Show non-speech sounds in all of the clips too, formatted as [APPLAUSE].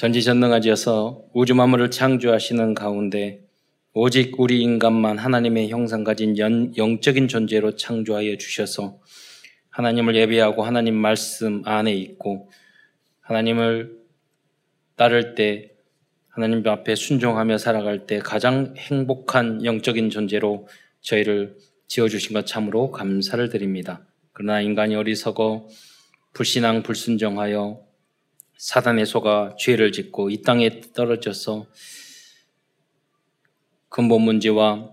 전지전능하지어서 우주 만물을 창조하시는 가운데 오직 우리 인간만 하나님의 형상 가진 연, 영적인 존재로 창조하여 주셔서 하나님을 예배하고 하나님 말씀 안에 있고 하나님을 따를 때 하나님 앞에 순종하며 살아갈 때 가장 행복한 영적인 존재로 저희를 지어주신 것 참으로 감사를 드립니다. 그러나 인간이 어리석어 불신앙 불순종하여 사단의 소가 죄를 짓고 이 땅에 떨어져서 근본 문제와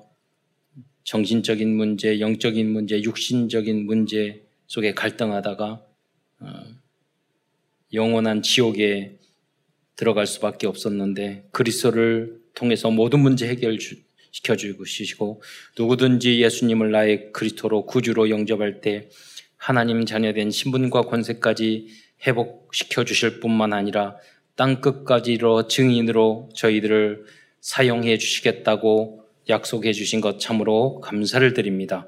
정신적인 문제, 영적인 문제, 육신적인 문제 속에 갈등하다가 어, 영원한 지옥에 들어갈 수밖에 없었는데 그리스도를 통해서 모든 문제 해결 시켜 주시고 누구든지 예수님을 나의 그리스도로 구주로 영접할 때 하나님 자녀된 신분과 권세까지 회복시켜 주실 뿐만 아니라 땅 끝까지로 증인으로 저희들을 사용해 주시겠다고 약속해 주신 것 참으로 감사를 드립니다.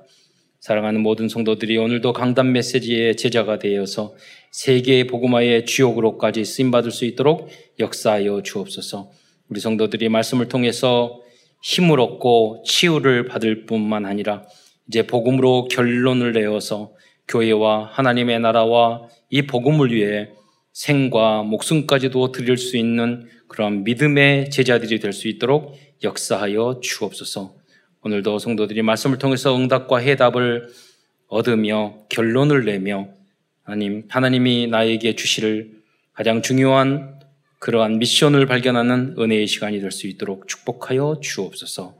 사랑하는 모든 성도들이 오늘도 강단 메시지의 제자가 되어서 세계의 복음화의 주역으로까지 쓰임 받을 수 있도록 역사하여 주옵소서. 우리 성도들이 말씀을 통해서 힘을 얻고 치유를 받을 뿐만 아니라 이제 복음으로 결론을 내어서 교회와 하나님의 나라와 이 복음을 위해 생과 목숨까지도 드릴 수 있는 그런 믿음의 제자들이 될 수 있도록 역사하여 주옵소서. 오늘도 성도들이 말씀을 통해서 응답과 해답을 얻으며 결론을 내며 하나님, 하나님이 나에게 주실 가장 중요한 그러한 미션을 발견하는 은혜의 시간이 될 수 있도록 축복하여 주옵소서.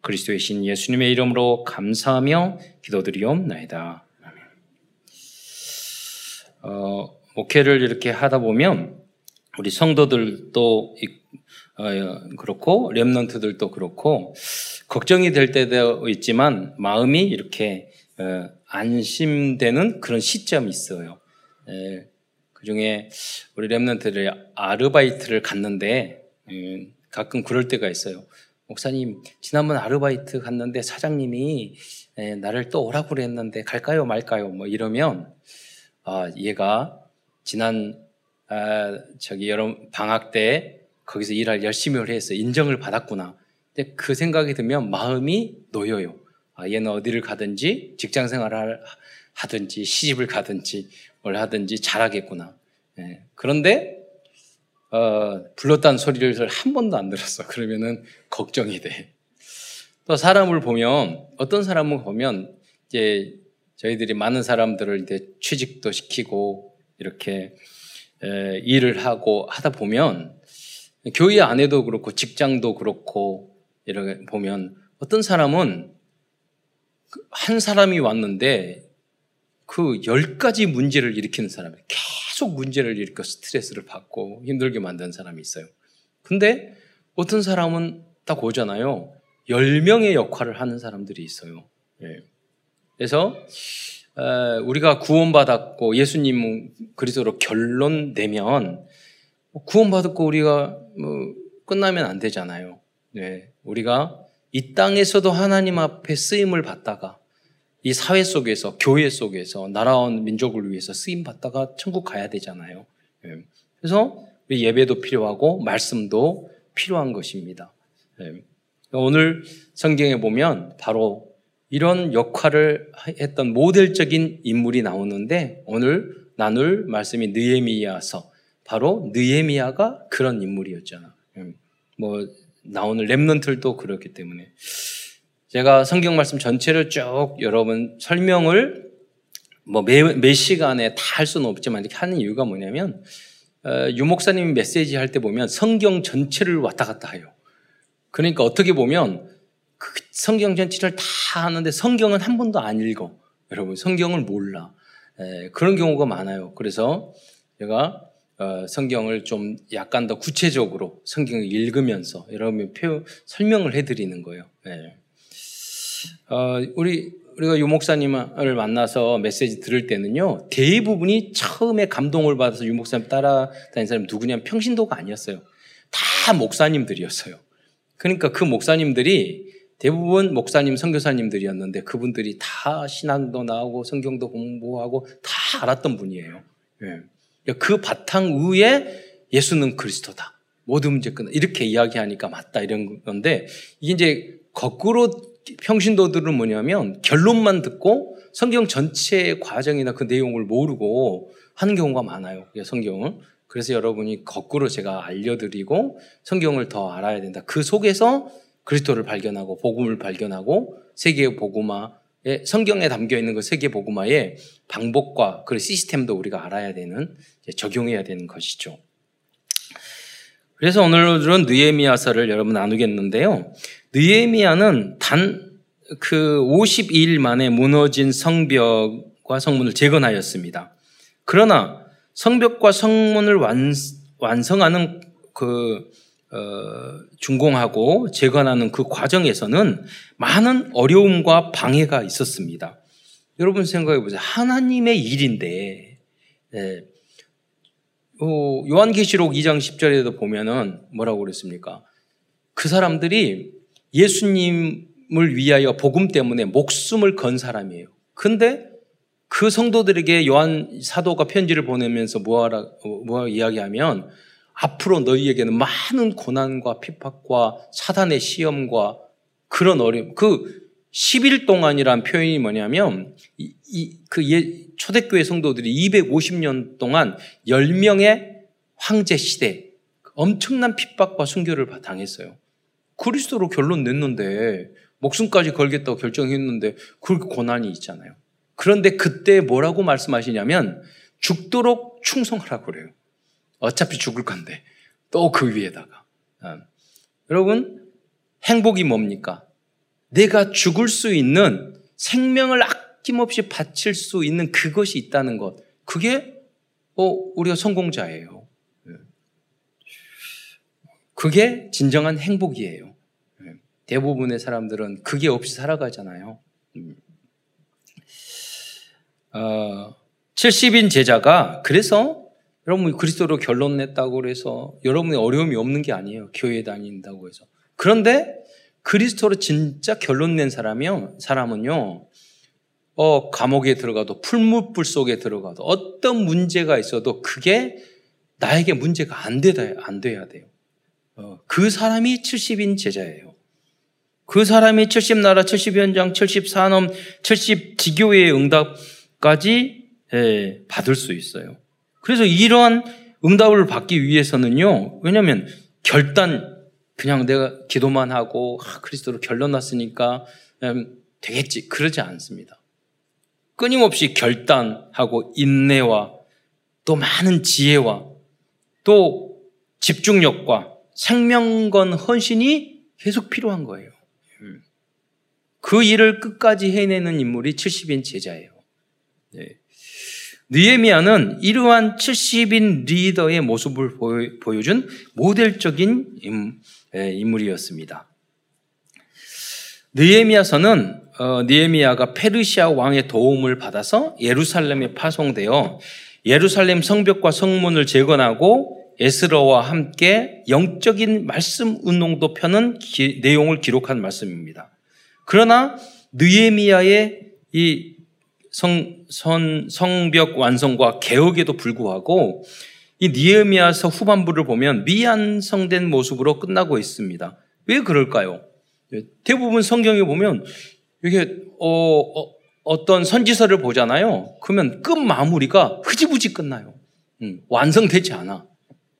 그리스도의 신 예수님의 이름으로 감사하며 기도드리옵나이다. 어, 목회를 이렇게 하다 보면 우리 성도들도 어, 그렇고 렘넌트들도 그렇고 걱정이 될 때도 있지만 마음이 이렇게 어, 안심되는 그런 시점이 있어요. 예, 그 중에 우리 렘넌트들이 아르바이트를 갔는데 음, 가끔 그럴 때가 있어요. 목사님 지난번 아르바이트 갔는데 사장님이 예, 나를 또 오라고 그랬는데 갈까요 말까요 뭐 이러면 아, 얘가 지난 아, 저기 여름 방학 때 거기서 일할 열심히 해서 인정을 받았구나. 근데 그 생각이 들면 마음이 놓여요. 아, 얘는 어디를 가든지 직장 생활을 하든지 시집을 가든지 뭘 하든지 잘하겠구나. 예. 그런데 어, 불렀다는 소리를 한 번도 안 들었어. 그러면은 걱정이 돼. 또 사람을 보면 어떤 사람을 보면 이제 저희들이 많은 사람들을 이제 취직도 시키고 이렇게 일을 하고 하다 보면 교회 안에도 그렇고 직장도 그렇고 이렇게 보면 어떤 사람은 그한 사람이 왔는데 그 열 가지 문제를 일으키는 사람이 계속 문제를 일으켜 스트레스를 받고 힘들게 만드는 사람이 있어요. 근데 어떤 사람은 딱 오잖아요. 열 명의 역할을 하는 사람들이 있어요. 예. 그래서 우리가 구원받았고 예수님 그리스도로 결론 내면 구원받았고 우리가 뭐 끝나면 안 되잖아요. 네, 우리가 이 땅에서도 하나님 앞에 쓰임을 받다가 이 사회 속에서 교회 속에서 나라온 민족을 위해서 쓰임 받다가 천국 가야 되잖아요. 네. 그래서 예배도 필요하고 말씀도 필요한 것입니다. 네. 오늘 성경에 보면 바로 이런 역할을 했던 모델적인 인물이 나오는데 오늘 나눌 말씀이 느에미야서 바로 느에미야가 그런 인물이었잖아. 음, 뭐 나오는 랩런트도 그렇기 때문에 제가 성경 말씀 전체를 쭉 여러분 설명을 뭐매 매 시간에 다 할 수는 없지만 이렇게 하는 이유가 뭐냐면 어, 유목사님이 메시지 할 때 보면 성경 전체를 왔다 갔다 해요. 그러니까 어떻게 보면 그 성경 전체를 다 하는데 성경은 한 번도 안 읽어. 여러분, 성경을 몰라. 에, 그런 경우가 많아요. 그래서 제가 어, 성경을 좀 약간 더 구체적으로 성경을 읽으면서 여러분 표 설명을 해드리는 거예요. 네. 어, 우리 우리가 유 목사님을 만나서 메시지 들을 때는요 대부분이 처음에 감동을 받아서 유 목사님 따라다니는 사람이 누구냐면 평신도가 아니었어요. 다 목사님들이었어요. 그러니까 그 목사님들이 대부분 목사님, 선교사님들이었는데 그분들이 다 신앙도 나오고 성경도 공부하고 다 알았던 분이에요. 예. 그 바탕 위에 예수는 그리스도다. 모든 문제 끝나. 이렇게 이야기하니까 맞다 이런 건데 이게 이제 거꾸로 평신도들은 뭐냐면 결론만 듣고 성경 전체의 과정이나 그 내용을 모르고 하는 경우가 많아요. 성경을. 그래서 여러분이 거꾸로 제가 알려드리고 성경을 더 알아야 된다. 그 속에서 그리스도를 발견하고 복음을 발견하고 세계의 복음화에 성경에 담겨 있는 그 세계 복음화의 방법과 그 시스템도 우리가 알아야 되는 적용해야 되는 것이죠. 그래서 오늘은 느에미아서를 여러분 나누겠는데요. 느에미아는 단 그 52일 만에 무너진 성벽과 성문을 재건하였습니다. 그러나 성벽과 성문을 완, 완성하는 그 어, 준공하고 재건하는 그 과정에서는 많은 어려움과 방해가 있었습니다. 여러분 생각해 보세요. 하나님의 일인데 예. 어, 요한계시록 2장 10절에도 보면은 뭐라고 그랬습니까? 그 사람들이 예수님을 위하여 복음 때문에 목숨을 건 사람이에요. 근데 그 성도들에게 요한 사도가 편지를 보내면서 뭐하라, 뭐 이야기하면 앞으로 너희에게는 많은 고난과 핍박과 사단의 시험과 그런 어려움, 그 10일 동안이란 표현이 뭐냐면, 이, 이, 그 예, 초대교회 성도들이 250년 동안 10명의 황제 시대, 엄청난 핍박과 순교를 당했어요. 그리스도로 결론 냈는데, 목숨까지 걸겠다고 결정했는데, 그렇게 고난이 있잖아요. 그런데 그때 뭐라고 말씀하시냐면, 죽도록 충성하라고 그래요. 어차피 죽을 건데 또 그 위에다가 어. 여러분 행복이 뭡니까? 내가 죽을 수 있는 생명을 아낌없이 바칠 수 있는 그것이 있다는 것. 그게 어, 우리가 성공자예요. 예. 그게 진정한 행복이에요. 예. 대부분의 사람들은 그게 없이 살아가잖아요. 음. 어, 70인 제자가 그래서 여러분 그리스도로 결론 냈다고 그래서 여러분의 어려움이 없는 게 아니에요. 교회 다닌다고 해서. 그런데 그리스도로 진짜 결론 낸 사람이요. 사람은요. 어, 감옥에 들어가도 풀무불 속에 들어가도 어떤 문제가 있어도 그게 나에게 문제가 안 되다 안 돼야 돼요. 어, 그 사람이 70인 제자예요. 그 사람이 70나라, 70현장, 70산업, 70지교회의 응답까지 예, 받을 수 있어요. 그래서 이러한 응답을 받기 위해서는요, 왜냐하면 결단, 그냥 내가 기도만 하고, 아, 그리스도로 결론 났으니까 음, 되겠지. 그러지 않습니다. 끊임없이 결단하고 인내와 또 많은 지혜와 또 집중력과 생명건 헌신이 계속 필요한 거예요. 음. 그 일을 끝까지 해내는 인물이 70인 제자예요. 네. 느에미아는 이러한 70인 리더의 모습을 보여준 모델적인 인물이었습니다. 느에미아서는 어, 느에미아가 페르시아 왕의 도움을 받아서 예루살렘에 파송되어 예루살렘 성벽과 성문을 재건하고 에스러와 함께 영적인 말씀 운동도 펴는 기, 내용을 기록한 말씀입니다. 그러나 느에미아의 이 성, 선, 성벽 완성과 개혁에도 불구하고 이 니에미아서 후반부를 보면 미완성된 모습으로 끝나고 있습니다. 왜 그럴까요? 예, 대부분 성경에 보면 이게 어, 어떤 선지서를 보잖아요. 그러면 끝 마무리가 흐지부지 끝나요. 음, 완성되지 않아.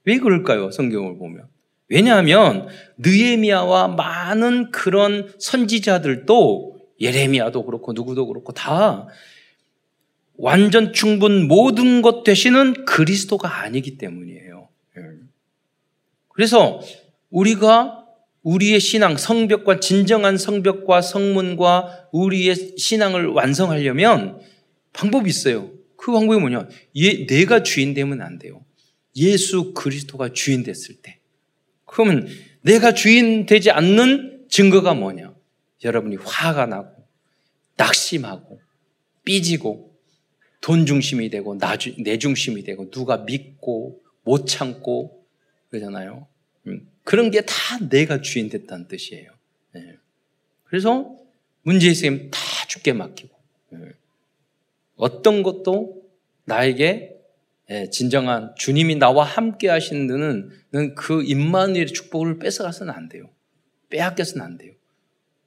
왜 그럴까요? 성경을 보면. 왜냐하면 느에미아와 많은 그런 선지자들도 예레미야도 그렇고 누구도 그렇고 다 완전 충분 모든 것 되시는 그리스도가 아니기 때문이에요. 예. 그래서 우리가 우리의 신앙, 성벽과 진정한 성벽과 성문과 우리의 신앙을 완성하려면 방법이 있어요. 그 방법이 뭐냐? 예, 내가 주인 되면 안 돼요. 예수 그리스도가 주인 됐을 때. 그러면 내가 주인 되지 않는 증거가 뭐냐? 여러분이 화가 나고, 낙심하고, 삐지고, 돈 중심이 되고 내 중심이 되고 누가 믿고 못 참고 그러잖아요. 음, 그런 게 다 내가 주인 됐다는 뜻이에요. 네. 그래서 문제 있으면 다 죽게 맡기고 네. 어떤 것도 나에게 예, 진정한 주님이 나와 함께 하시는 그 임마누엘의 축복을 뺏어가서는 안 돼요. 빼앗겨서는 안 돼요.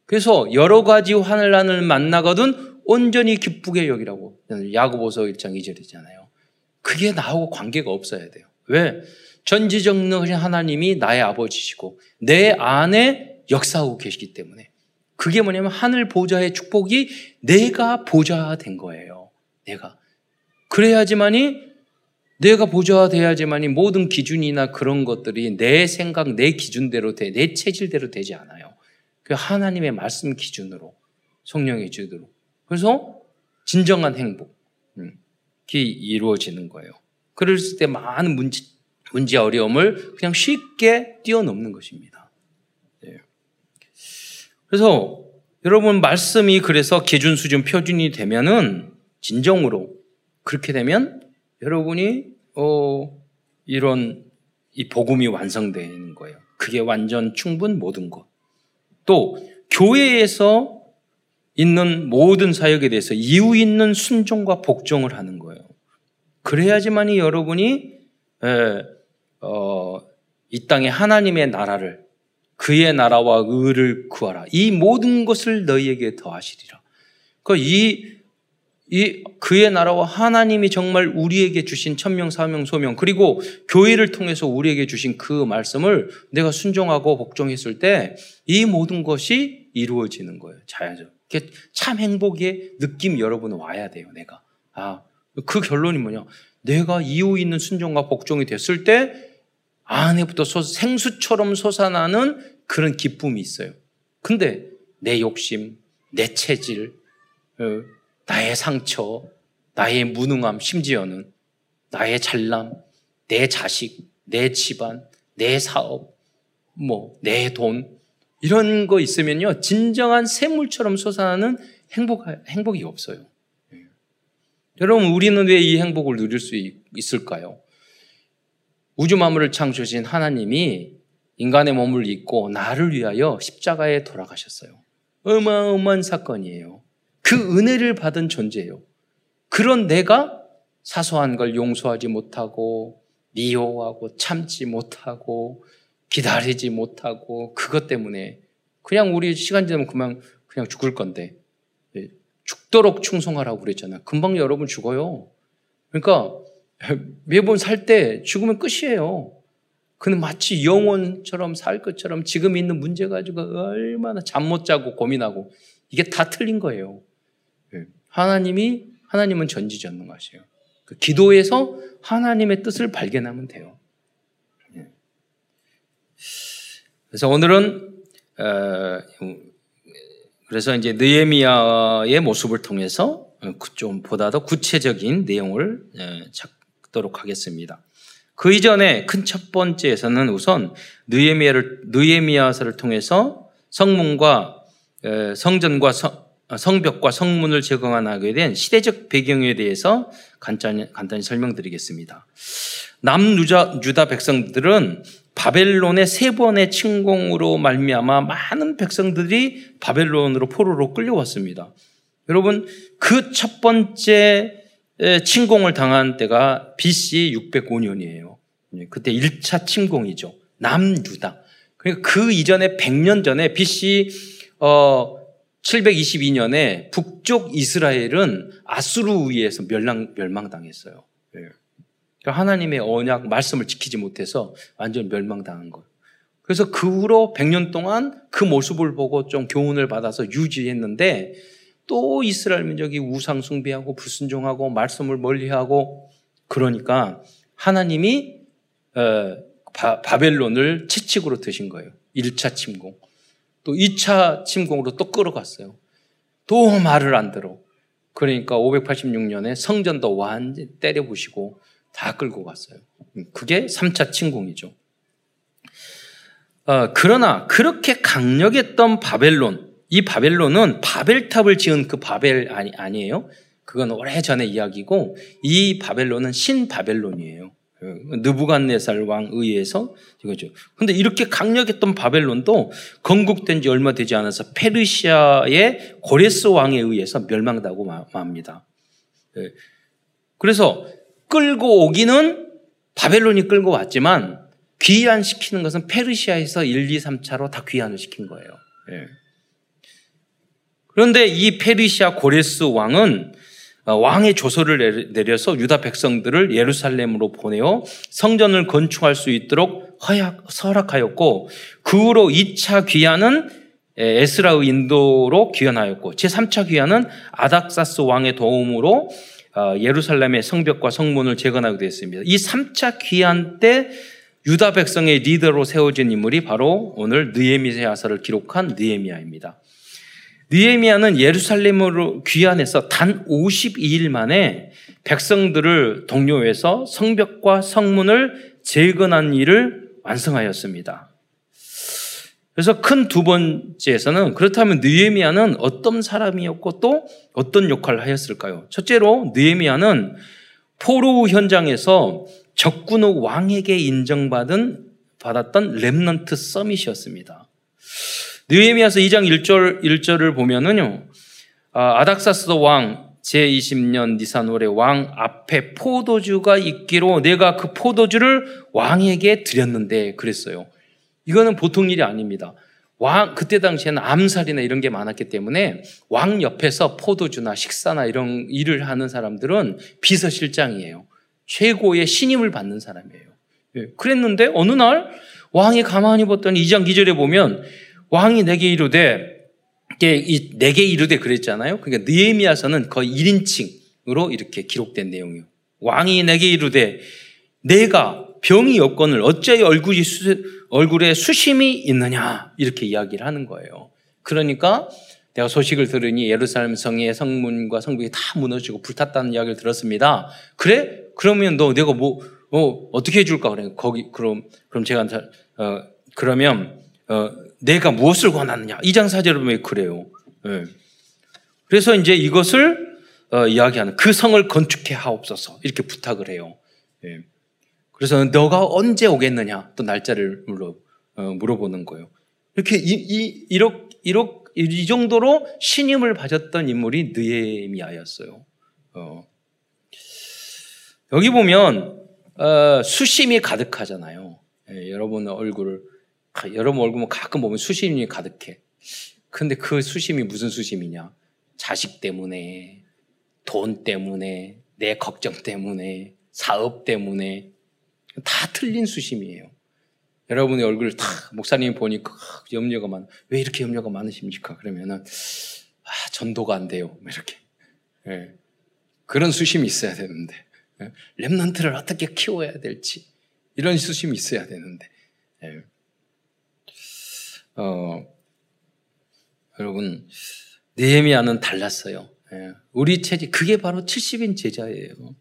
그래서 여러 가지 환란을 만나거든 온전히 기쁘게 여기라고 야고보서 1장 2절이잖아요. 그게 나하고 관계가 없어야 돼요. 왜? 전지전능하신 하나님이 나의 아버지시고 내 안에 역사하고 계시기 때문에 그게 뭐냐면 하늘 보좌의 축복이 내가 보좌된 거예요. 내가. 그래야지만이 내가 보좌돼야지만이 모든 기준이나 그런 것들이 내 생각, 내 기준대로 돼, 내 체질대로 되지 않아요. 그 하나님의 말씀 기준으로, 성령의 기준으로. 그래서 진정한 행복이 이루어지는 거예요. 그랬을 때 많은 문제, 문제 어려움을 그냥 쉽게 뛰어넘는 것입니다. 네. 그래서 여러분 말씀이 그래서 기준 수준 표준이 되면은 진정으로 그렇게 되면 여러분이 어 이런 이 복음이 완성되는 거예요. 그게 완전 충분 모든 것. 또 교회에서 있는 모든 사역에 대해서 이유 있는 순종과 복종을 하는 거예요. 그래야지만이 여러분이 에, 어, 이 땅에 하나님의 나라를 그의 나라와 의를 구하라. 이 모든 것을 너희에게 더하시리라. 그이 이 그의 나라와 하나님이 정말 우리에게 주신 천명 사명 소명 그리고 교회를 통해서 우리에게 주신 그 말씀을 내가 순종하고 복종했을 때 이 모든 것이 이루어지는 거예요. 자연적. 참 행복의 느낌 여러분 와야 돼요. 내가 아 그 결론이 뭐냐? 내가 이유 있는 순종과 복종이 됐을 때 안에부터 생수처럼 솟아나는 그런 기쁨이 있어요. 근데 내 욕심, 내 체질, 어, 나의 상처, 나의 무능함, 심지어는 나의 잘남, 내 자식, 내 집안, 내 사업, 뭐, 내 돈, 이런 거 있으면요, 진정한 샘물처럼 솟아나는 행복, 행복이 없어요. 예. 여러분, 우리는 왜 이 행복을 누릴 수 있을까요? 우주 만물을 창조하신 하나님이 인간의 몸을 입고 나를 위하여 십자가에 돌아가셨어요. 어마어마한 사건이에요. 그 은혜를 받은 존재예요. 그런 내가 사소한 걸 용서하지 못하고 미워하고 참지 못하고 기다리지 못하고 그것 때문에 그냥 우리 시간 지나면 그만 그냥 죽을 건데 예, 죽도록 충성하라고 그랬잖아요. 금방 여러분 죽어요. 그러니까 [LAUGHS] 매번 살 때 죽으면 끝이에요. 그는 마치 영혼처럼 살 것처럼 지금 있는 문제 가지고 얼마나 잠 못 자고 고민하고 이게 다 틀린 거예요. 하나님이 하나님은 전지전능하세요. 그 기도에서 하나님의 뜻을 발견하면 돼요. 예. 그래서 오늘은 어, 그래서 이제 느헤미야의 모습을 통해서 좀 보다 더 구체적인 내용을 예, 찾도록 하겠습니다. 그 이전에 큰 첫 번째에서는 우선 느헤미야를 느헤미야서를 통해서 성문과 성전과 어, 성벽과 성문을 제공하게 된 시대적 배경에 대해서 간단히, 간단히 설명드리겠습니다. 남유다 유다 백성들은 바벨론의 세 번의 침공으로 말미암아 많은 백성들이 바벨론으로 포로로 끌려왔습니다. 여러분 그 첫 번째 침공을 당한 때가 BC 605년이에요. 그때 1차 침공이죠. 남유다. 그러니까 그 이전에 100년 전에 BC 어 722년에 북쪽 이스라엘은 아수르 위에서 멸망, 멸망당했어요. 네. 그러니까 하나님의 언약 말씀을 지키지 못해서 완전 멸망당한 거예요. 그래서 그 후로 100년 동안 그 모습을 보고 좀 교훈을 받아서 유지했는데 또 이스라엘 민족이 우상 숭배하고 불순종하고 말씀을 멀리하고 그러니까 하나님이 어, 바벨론을 채찍으로 드신 거예요. 1차 침공. 또 2차 침공으로 또 끌어갔어요. 또 말을 안 들어. 그러니까 586년에 성전도 완전히 때려부시고 다 끌고 갔어요. 그게 3차 침공이죠. 어, 그러나 그렇게 강력했던 바벨론, 이 바벨론은 바벨탑을 지은 그 바벨 아니, 아니에요? 그건 오래 전의 이야기고 이 바벨론은 신바벨론이에요. 느부갓네살 왕 의해서 이거죠. 근데 이렇게 강력했던 바벨론도 건국된 지 얼마 되지 않아서 페르시아의 고레스 왕에 의해서 멸망하고 맙니다. 예. 그래서 끌고 오기는 바벨론이 끌고 왔지만 귀환시키는 것은 페르시아에서 1, 2, 3차로 다 귀환을 시킨 거예요. 예. 그런데 이 페르시아 고레스 왕은 어, 왕의 조서를 내려서 유다 백성들을 예루살렘으로 보내어 성전을 건축할 수 있도록 허약, 서락하였고 그 후로 2차 귀환은 에스라의 인도로 귀환하였고 제3차 귀환은 아닥사스 왕의 도움으로 어, 예루살렘의 성벽과 성문을 재건하게 되었습니다. 이 3차 귀환 때 유다 백성의 리더로 세워진 인물이 바로 오늘 느에미야서를 기록한 느에미야입니다. 느에미야는 예루살렘으로 귀환해서 단 52일 만에 백성들을 동료해서 성벽과 성문을 재건한 일을 완성하였습니다. 그래서 큰 두 번째에서는 그렇다면 느에미야는 어떤 사람이었고 또 어떤 역할을 하였을까요? 첫째로 느에미야는 포로 현장에서 적군의 왕에게 인정받은 받았던 렘넌트 서밋이었습니다. 느헤미야서 2장 1절 1절을 보면은요. 아, 아닥사스 왕 제20년 니산월에 왕 앞에 포도주가 있기로 내가 그 포도주를 왕에게 드렸는데 그랬어요. 이거는 보통 일이 아닙니다. 왕 그때 당시에는 암살이나 이런 게 많았기 때문에 왕 옆에서 포도주나 식사나 이런 일을 하는 사람들은 비서실장이에요. 최고의 신임을 받는 사람이에요. 예, 그랬는데 어느 날 왕이 가만히 봤더니 2장 2절에 보면 왕이 내게 이르되 내게 이르되 그랬잖아요. 그러니까 느헤미야서는 거의 1인칭으로 이렇게 기록된 내용이에요. 왕이 내게 이르되 내가 병이 없건을 어찌 얼굴이 수, 얼굴에 수심이 있느냐 이렇게 이야기를 하는 거예요. 그러니까 내가 소식을 들으니 예루살렘 성의 성문과 성벽이 다 무너지고 불탔다는 이야기를 들었습니다. 그래? 그러면 너 내가 뭐, 어, 어떻게 해줄까? 그래. 거기, 그럼, 그럼 제가, 어, 그러면, 어, 내가 무엇을 권하느냐? 이장 사절을 보면 그래요. 예. 그래서 이제 이것을 어, 이야기하는 그 성을 건축해 하옵소서 이렇게 부탁을 해요. 예. 그래서 너가 언제 오겠느냐? 또 날짜를 물어, 어, 물어보는 거예요. 이렇게 이, 이, 이렇게, 이렇게 이 정도로 신임을 받았던 인물이 느에미아였어요. 어. 여기 보면 어, 수심이 가득하잖아요. 예, 여러분 얼굴을 여러분 얼굴 가끔 보면 수심이 가득해. 근데 그 수심이 무슨 수심이냐? 자식 때문에, 돈 때문에, 내 걱정 때문에, 사업 때문에 다 틀린 수심이에요. 여러분의 얼굴을 다 목사님이 보니까 염려가 많. 왜 이렇게 염려가 많으십니까? 그러면은 아, 전도가 안 돼요. 뭐 이렇게 예. 그런 수심이 있어야 되는데 예. 렘넌트를 어떻게 키워야 될지 이런 수심이 있어야 되는데 예. 어, 여러분 느헤미야는 달랐어요. 예. 우리 체제 그게 바로 70인 제자예요.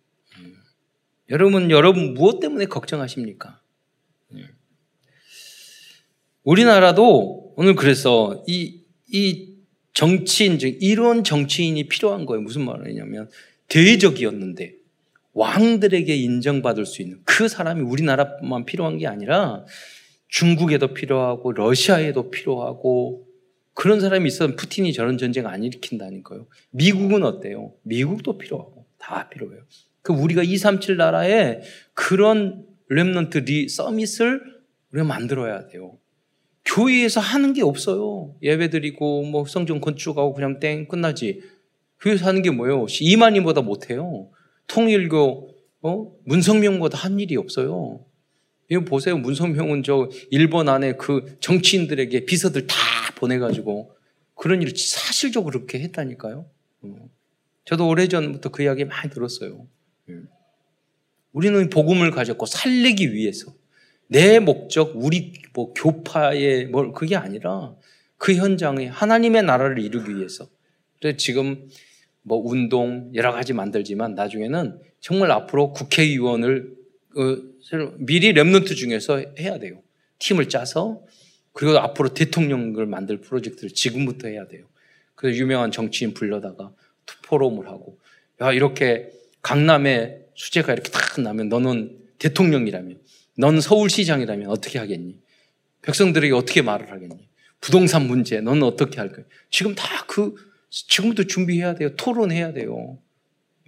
예. 여러분 여러분 무엇 때문에 걱정하십니까? 예. 우리나라도 오늘 그래서 이, 이 정치인, 즉, 이런 정치인이 필요한 거예요. 무슨 말이냐면, 대적이었는데, 왕들에게 인정받을 수 있는 그 사람이 우리나라만 필요한 게 아니라 중국에도 필요하고, 러시아에도 필요하고, 그런 사람이 있어면 푸틴이 저런 전쟁 안 일으킨다니까요. 미국은 어때요? 미국도 필요하고, 다 필요해요. 그 우리가 237 나라에 그런 렘넌트 리 서밋을 우리가 만들어야 돼요. 교회에서 하는 게 없어요. 예배 드리고 뭐 성전 건축하고 그냥 땡 끝나지. 교회에서 하는 게 뭐예요? 이만희보다 못해요. 통일교 어? 문성명보다 한 일이 없어요. 이거 보세요. 문성명은 저 일본 안에 그 정치인들에게 비서들 다 보내가지고 그런 일을 사실적으로 그렇게 했다니까요. 어. 저도 오래전부터 그 이야기 많이 들었어요. 예. 우리는 복음을 가졌고 살리기 위해서 내 목적, 우리 뭐 교파의 뭘 그게 아니라 그 현장에 하나님의 나라를 이루기 위해서. 그래서 지금 뭐 운동 여러 가지 만들지만 나중에는 정말 앞으로 국회의원을 어, 미리 랩런트 중에서 해야 돼요. 팀을 짜서 그리고 앞으로 대통령을 만들 프로젝트를 지금부터 해야 돼요. 그래서 유명한 정치인 불러다가 포럼을 하고 야 이렇게 강남에 수재가 이렇게 딱 나면 너는 대통령이라면 넌 서울시장이라면 어떻게 하겠니? 백성들에게 어떻게 말을 하겠니? 부동산 문제, 넌 어떻게 할 거야? 지금 다 그, 지금부터 준비해야 돼요. 토론해야 돼요.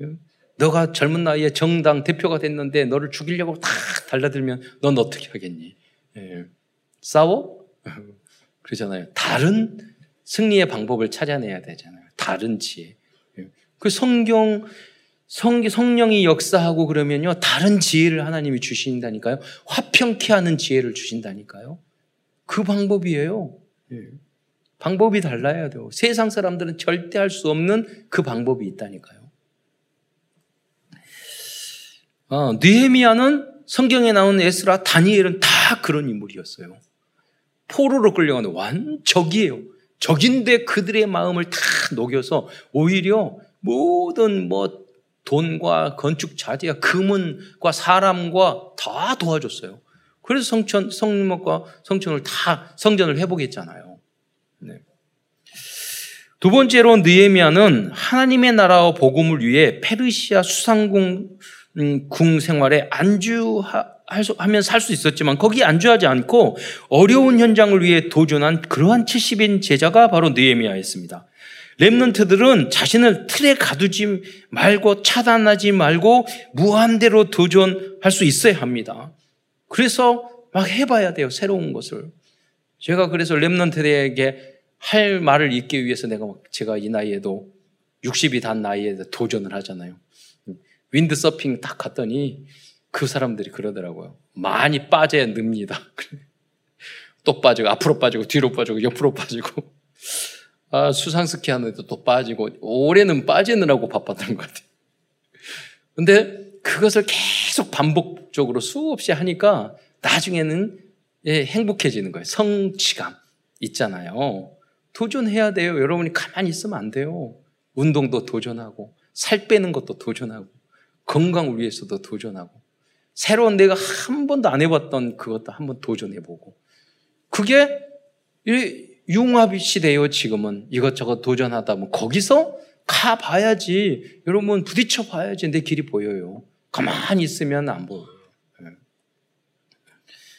예? 너가 젊은 나이에 정당 대표가 됐는데 너를 죽이려고 탁 달라들면 넌 어떻게 하겠니? 예. 싸워? [LAUGHS] 그러잖아요. 다른 승리의 방법을 찾아내야 되잖아요. 다른 지혜. 예. 그 성경, 성, 성령이 역사하고 그러면요. 다른 지혜를 하나님이 주신다니까요. 화평케 하는 지혜를 주신다니까요. 그 방법이에요. 예. 방법이 달라야 돼요. 세상 사람들은 절대 할 수 없는 그 방법이 있다니까요. 어, 느헤미야는 성경에 나온 에스라, 다니엘은 다 그런 인물이었어요. 포로로 끌려가는 완 적이에요. 적인데 그들의 마음을 다 녹여서 오히려 모든 뭐 돈과 건축 자재와 금은과 사람과 다 도와줬어요. 그래서 성천, 성목과 성천을 다 성전을 회복했잖아요. 네. 두 번째로 느에미아는 하나님의 나라와 복음을 위해 페르시아 수상궁 음, 궁 생활에 안주하면 살 수 있었지만 거기 안주하지 않고 어려운 현장을 위해 도전한 그러한 70인 제자가 바로 느에미아였습니다. 랩런트들은 자신을 틀에 가두지 말고 차단하지 말고 무한대로 도전할 수 있어야 합니다. 그래서 막 해봐야 돼요. 새로운 것을. 제가 그래서 랩런트들에게 할 말을 잊기 위해서 내가 제가 이 나이에도 60이 단 나이에 도전을 하잖아요. 윈드 서핑 딱 갔더니 그 사람들이 그러더라고요. 많이 빠져야 늡니다. [LAUGHS] 또 빠지고 앞으로 빠지고 뒤로 빠지고 옆으로 빠지고 아, 수상스키 하는데도 또 빠지고 올해는 빠지느라고 바빴던 것 같아요. 근데 그것을 계속 반복적으로 수없이 하니까 나중에는 예, 행복해지는 거예요. 성취감 있잖아요. 도전해야 돼요. 여러분이 가만히 있으면 안 돼요. 운동도 도전하고 살 빼는 것도 도전하고 건강을 위해서도 도전하고 새로운 내가 한 번도 안 해봤던 그것도 한번 도전해보고 그게 융합 시대예요 지금은. 이것저것 도전하다 보면 거기서 가봐야지. 여러분 부딪혀 봐야지. 내 길이 보여요. 가만히 있으면 안 보여요 예.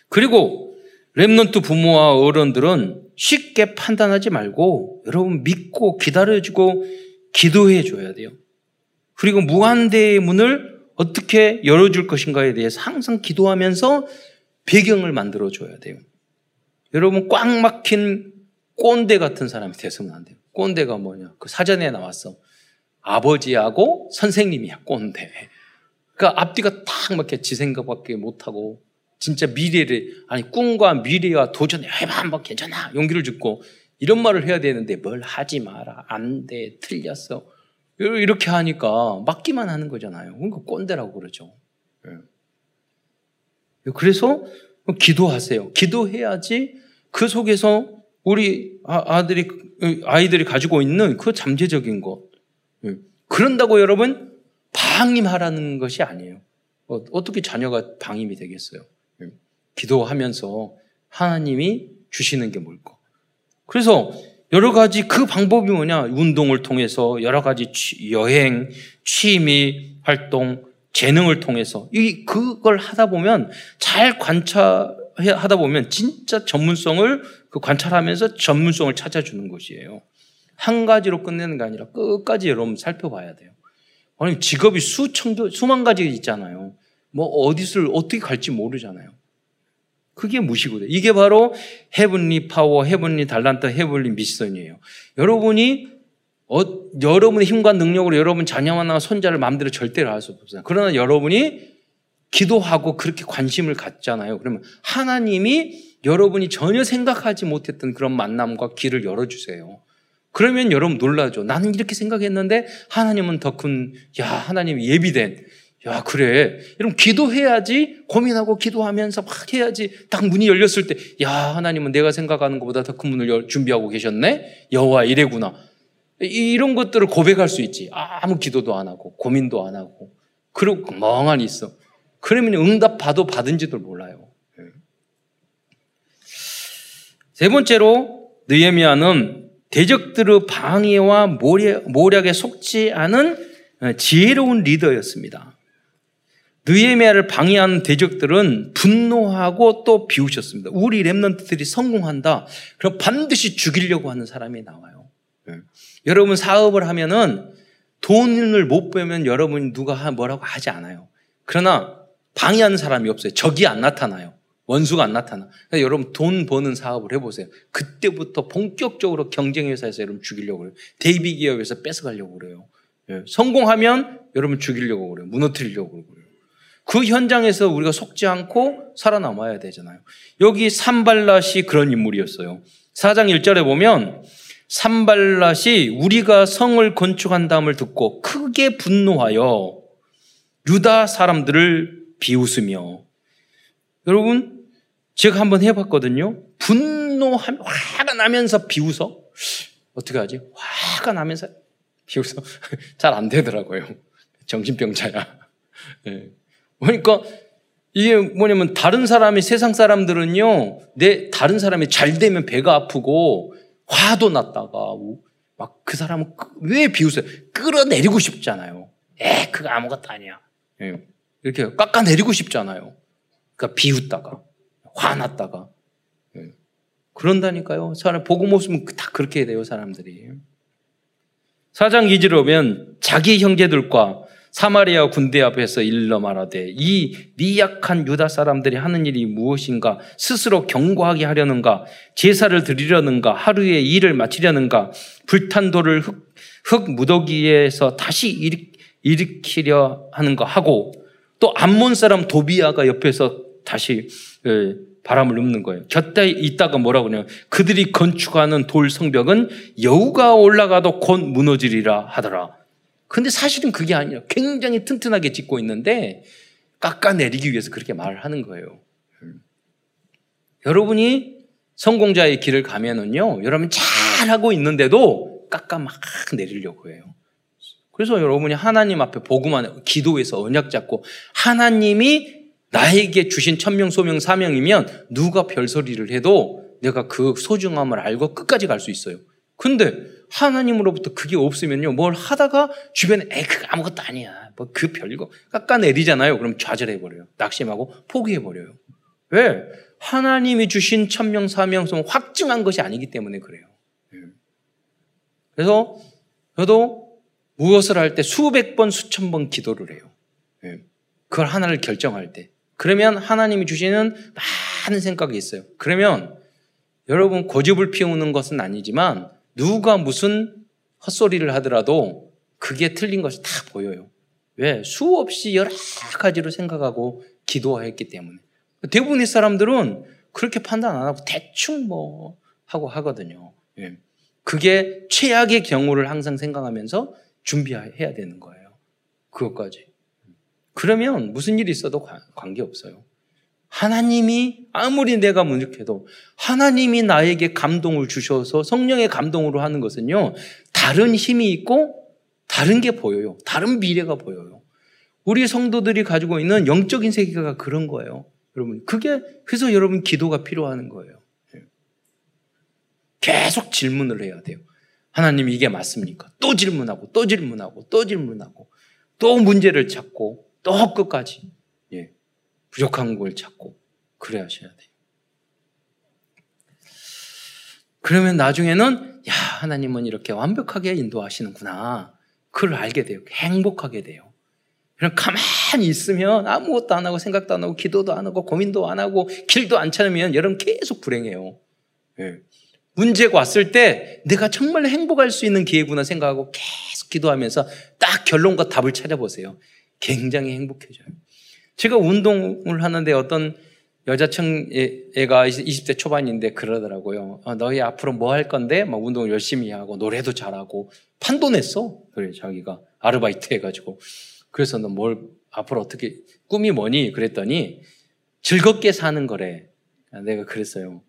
그리고 랩런트 부모와 어른들은 쉽게 판단하지 말고 여러분 믿고 기다려주고 기도해 줘야 돼요. 그리고 무한대의 문을 어떻게 열어줄 것인가에 대해서 항상 기도하면서 배경을 만들어 줘야 돼요. 여러분 꽉 막힌 꼰대 같은 사람이 되서는 안 돼요. 꼰대가 뭐냐? 그 사전에 나왔어. 아버지하고 선생님이야, 꼰대. 그러니까 앞뒤가 딱 막혀 지 생각밖에 못하고 진짜 미래를 아니 꿈과 미래와 도전에 해봐 한번 괜찮아 용기를 주고 이런 말을 해야 되는데 뭘 하지 마라 안돼 틀렸어 이렇게 하니까 맡기만 하는 거잖아요. 그러니까 꼰대라고 그러죠. 예. 그래서 기도하세요. 기도해야지 그 속에서 우리 아, 아들이 아이들이 가지고 있는 그 잠재적인 것. 예. 그런다고 여러분 방임하라는 것이 아니에요. 어, 어떻게 자녀가 방임이 되겠어요? 예. 기도하면서 하나님이 주시는 게 뭘까? 그래서 여러 가지 그 방법이 뭐냐? 운동을 통해서 여러 가지 여행, 취미 활동, 재능을 통해서 이 그걸 하다 보면 잘 관찰 하다 보면 진짜 전문성을 그 관찰하면서 전문성을 찾아주는 것이에요. 한 가지로 끝내는 게 아니라 끝까지 여러분 살펴봐야 돼요. 아니 직업이 수천 개, 수만 가지 있잖아요. 뭐 어디를 어떻게 갈지 모르잖아요. 그게 무시거든요. 이게 바로 heavenly power, heavenly 달란트, heavenly mission이에요. 여러분이 어, 여러분의 힘과 능력으로 여러분 자녀나 손자를 마음대로 절대로 할 수 없어요. 그러나 여러분이 기도하고 그렇게 관심을 갖잖아요. 그러면 하나님이 여러분이 전혀 생각하지 못했던 그런 만남과 길을 열어주세요. 그러면 여러분 놀라죠. 나는 이렇게 생각했는데 하나님은 더 큰, 야, 하나님이 예비된 야, 그래. 여러분, 기도해야지, 고민하고 기도하면서 막 해야지, 딱 문이 열렸을 때, 야, 하나님은 내가 생각하는 것보다 더 큰 문을 준비하고 계셨네? 여호와 이래구나. 이런 것들을 고백할 수 있지. 아무 기도도 안 하고, 고민도 안 하고, 그리고 멍하니 있어. 그러면 응답 받도 받은지도 몰라요. 예. 세 번째로, 느헤미야는 대적들의 방해와 모략에 속지 않은 지혜로운 리더였습니다. 느헤미야를 방해하는 대적들은 분노하고 또 비우셨습니다. 우리 랩런트들이 성공한다. 그럼 반드시 죽이려고 하는 사람이 나와요. 네. 여러분 사업을 하면은 돈을 못 빼면 여러분이 누가 뭐라고 하지 않아요. 그러나 방해하는 사람이 없어요. 적이 안 나타나요. 원수가 안 나타나. 그러니까 여러분 돈 버는 사업을 해보세요. 그때부터 본격적으로 경쟁회사에서 여러분 죽이려고 그래요. 대비 기업에서 뺏어가려고 그래요. 예. 성공하면 여러분 죽이려고 그래요. 무너뜨리려고 그래요. 그 현장에서 우리가 속지 않고 살아남아야 되잖아요. 여기 산발랏이 그런 인물이었어요. 4장 1절에 보면 산발랏이 우리가 성을 건축한다음을 듣고 크게 분노하여 유다 사람들을 비웃으며 여러분 제가 한번 해봤거든요. 분노하면 화가 나면서 비웃어 어떻게 하지? 화가 나면서 비웃어 [LAUGHS] 잘 안 되더라고요. 정신병자야. 네. 그러니까 이게 뭐냐면 다른 사람이 세상 사람들은요 내 다른 사람이 잘 되면 배가 아프고 화도 났다가 막 그 사람은 왜 비웃어요? 끌어내리고 싶잖아요. 에 그거 아무것도 아니야. 예. 이렇게 깎아내리고 싶잖아요. 그러니까 비웃다가 화났다가 예. 그런다니까요. 사람 복음 없으면 다 그렇게 돼요 사람들이. 사장 기지로 오면 자기 형제들과 사마리아 군대 앞에서 일러 말하되 이 미약한 유다 사람들이 하는 일이 무엇인가 스스로 경고하게 하려는가 제사를 드리려는가 하루에 일을 마치려는가 불탄 돌을 흙, 흙 무더기에서 다시 일으키려 하는가 하고 또 암몬 사람 도비아가 옆에서 다시 예, 바람을 눕는 거예요. 곁에 있다가 뭐라 그러냐. 그들이 건축하는 돌 성벽은 여우가 올라가도 곧 무너지리라 하더라. 근데 사실은 그게 아니라 굉장히 튼튼하게 짓고 있는데 깎아내리기 위해서 그렇게 말을 하는 거예요. 음. 여러분이 성공자의 길을 가면은요, 여러분 잘하고 있는데도 깎아 막 내리려고 해요. 그래서 여러분이 하나님 앞에 복음만 기도해서 언약 잡고 하나님이 나에게 주신 천명, 소명, 사명이면 누가 별소리를 해도 내가 그 소중함을 알고 끝까지 갈 수 있어요. 근데 하나님으로부터 그게 없으면요. 뭘 하다가 주변에 에 그거 아무것도 아니야. 뭐 그 별거 깎아내리잖아요. 그럼 좌절해버려요. 낙심하고 포기해버려요. 왜? 하나님이 주신 천명, 사명성 확증한 것이 아니기 때문에 그래요. 예. 그래서 저도 무엇을 할 때 수백 번, 수천 번 기도를 해요. 예. 그걸 하나를 결정할 때. 그러면 하나님이 주시는 많은 생각이 있어요. 그러면 여러분 고집을 피우는 것은 아니지만 누가 무슨 헛소리를 하더라도 그게 틀린 것이 다 보여요. 왜? 수없이 여러 가지로 생각하고 기도했기 때문에. 대부분의 사람들은 그렇게 판단 안 하고 대충 뭐 하고 하거든요. 예. 그게 최악의 경우를 항상 생각하면서 준비해야 되는 거예요. 그것까지. 그러면 무슨 일이 있어도 관계 없어요. 하나님이 아무리 내가 무력해도 하나님이 나에게 감동을 주셔서 성령의 감동으로 하는 것은요, 다른 힘이 있고 다른 게 보여요. 다른 미래가 보여요. 우리 성도들이 가지고 있는 영적인 세계가 그런 거예요. 여러분, 그게, 그래서 여러분 기도가 필요한 거예요. 예. 계속 질문을 해야 돼요. 하나님 이게 맞습니까? 또 질문하고, 또 질문하고, 또 질문하고, 또 문제를 찾고, 또 끝까지. 부족한 걸 찾고 그래 하셔야 돼요. 그러면 나중에는 야 하나님은 이렇게 완벽하게 인도하시는구나. 그걸 알게 돼요. 행복하게 돼요. 그럼 가만히 있으면 아무것도 안 하고 생각도 안 하고 기도도 안 하고 고민도 안 하고 길도 안 찾으면 여러분 계속 불행해요. 네. 문제가 왔을 때 내가 정말 행복할 수 있는 기회구나 생각하고 계속 기도하면서 딱 결론과 답을 찾아보세요. 굉장히 행복해져요. 제가 운동을 하는데 어떤 여자청 애가 20대 초반인데 그러더라고요. 아, 너희 앞으로 뭐 할 건데? 막 운동을 열심히 하고 노래도 잘하고 판도 냈어. 그래 자기가 아르바이트 해가지고. 그래서 너 뭘 앞으로 어떻게 꿈이 뭐니? 그랬더니 즐겁게 사는 거래. 아, 내가 그랬어요.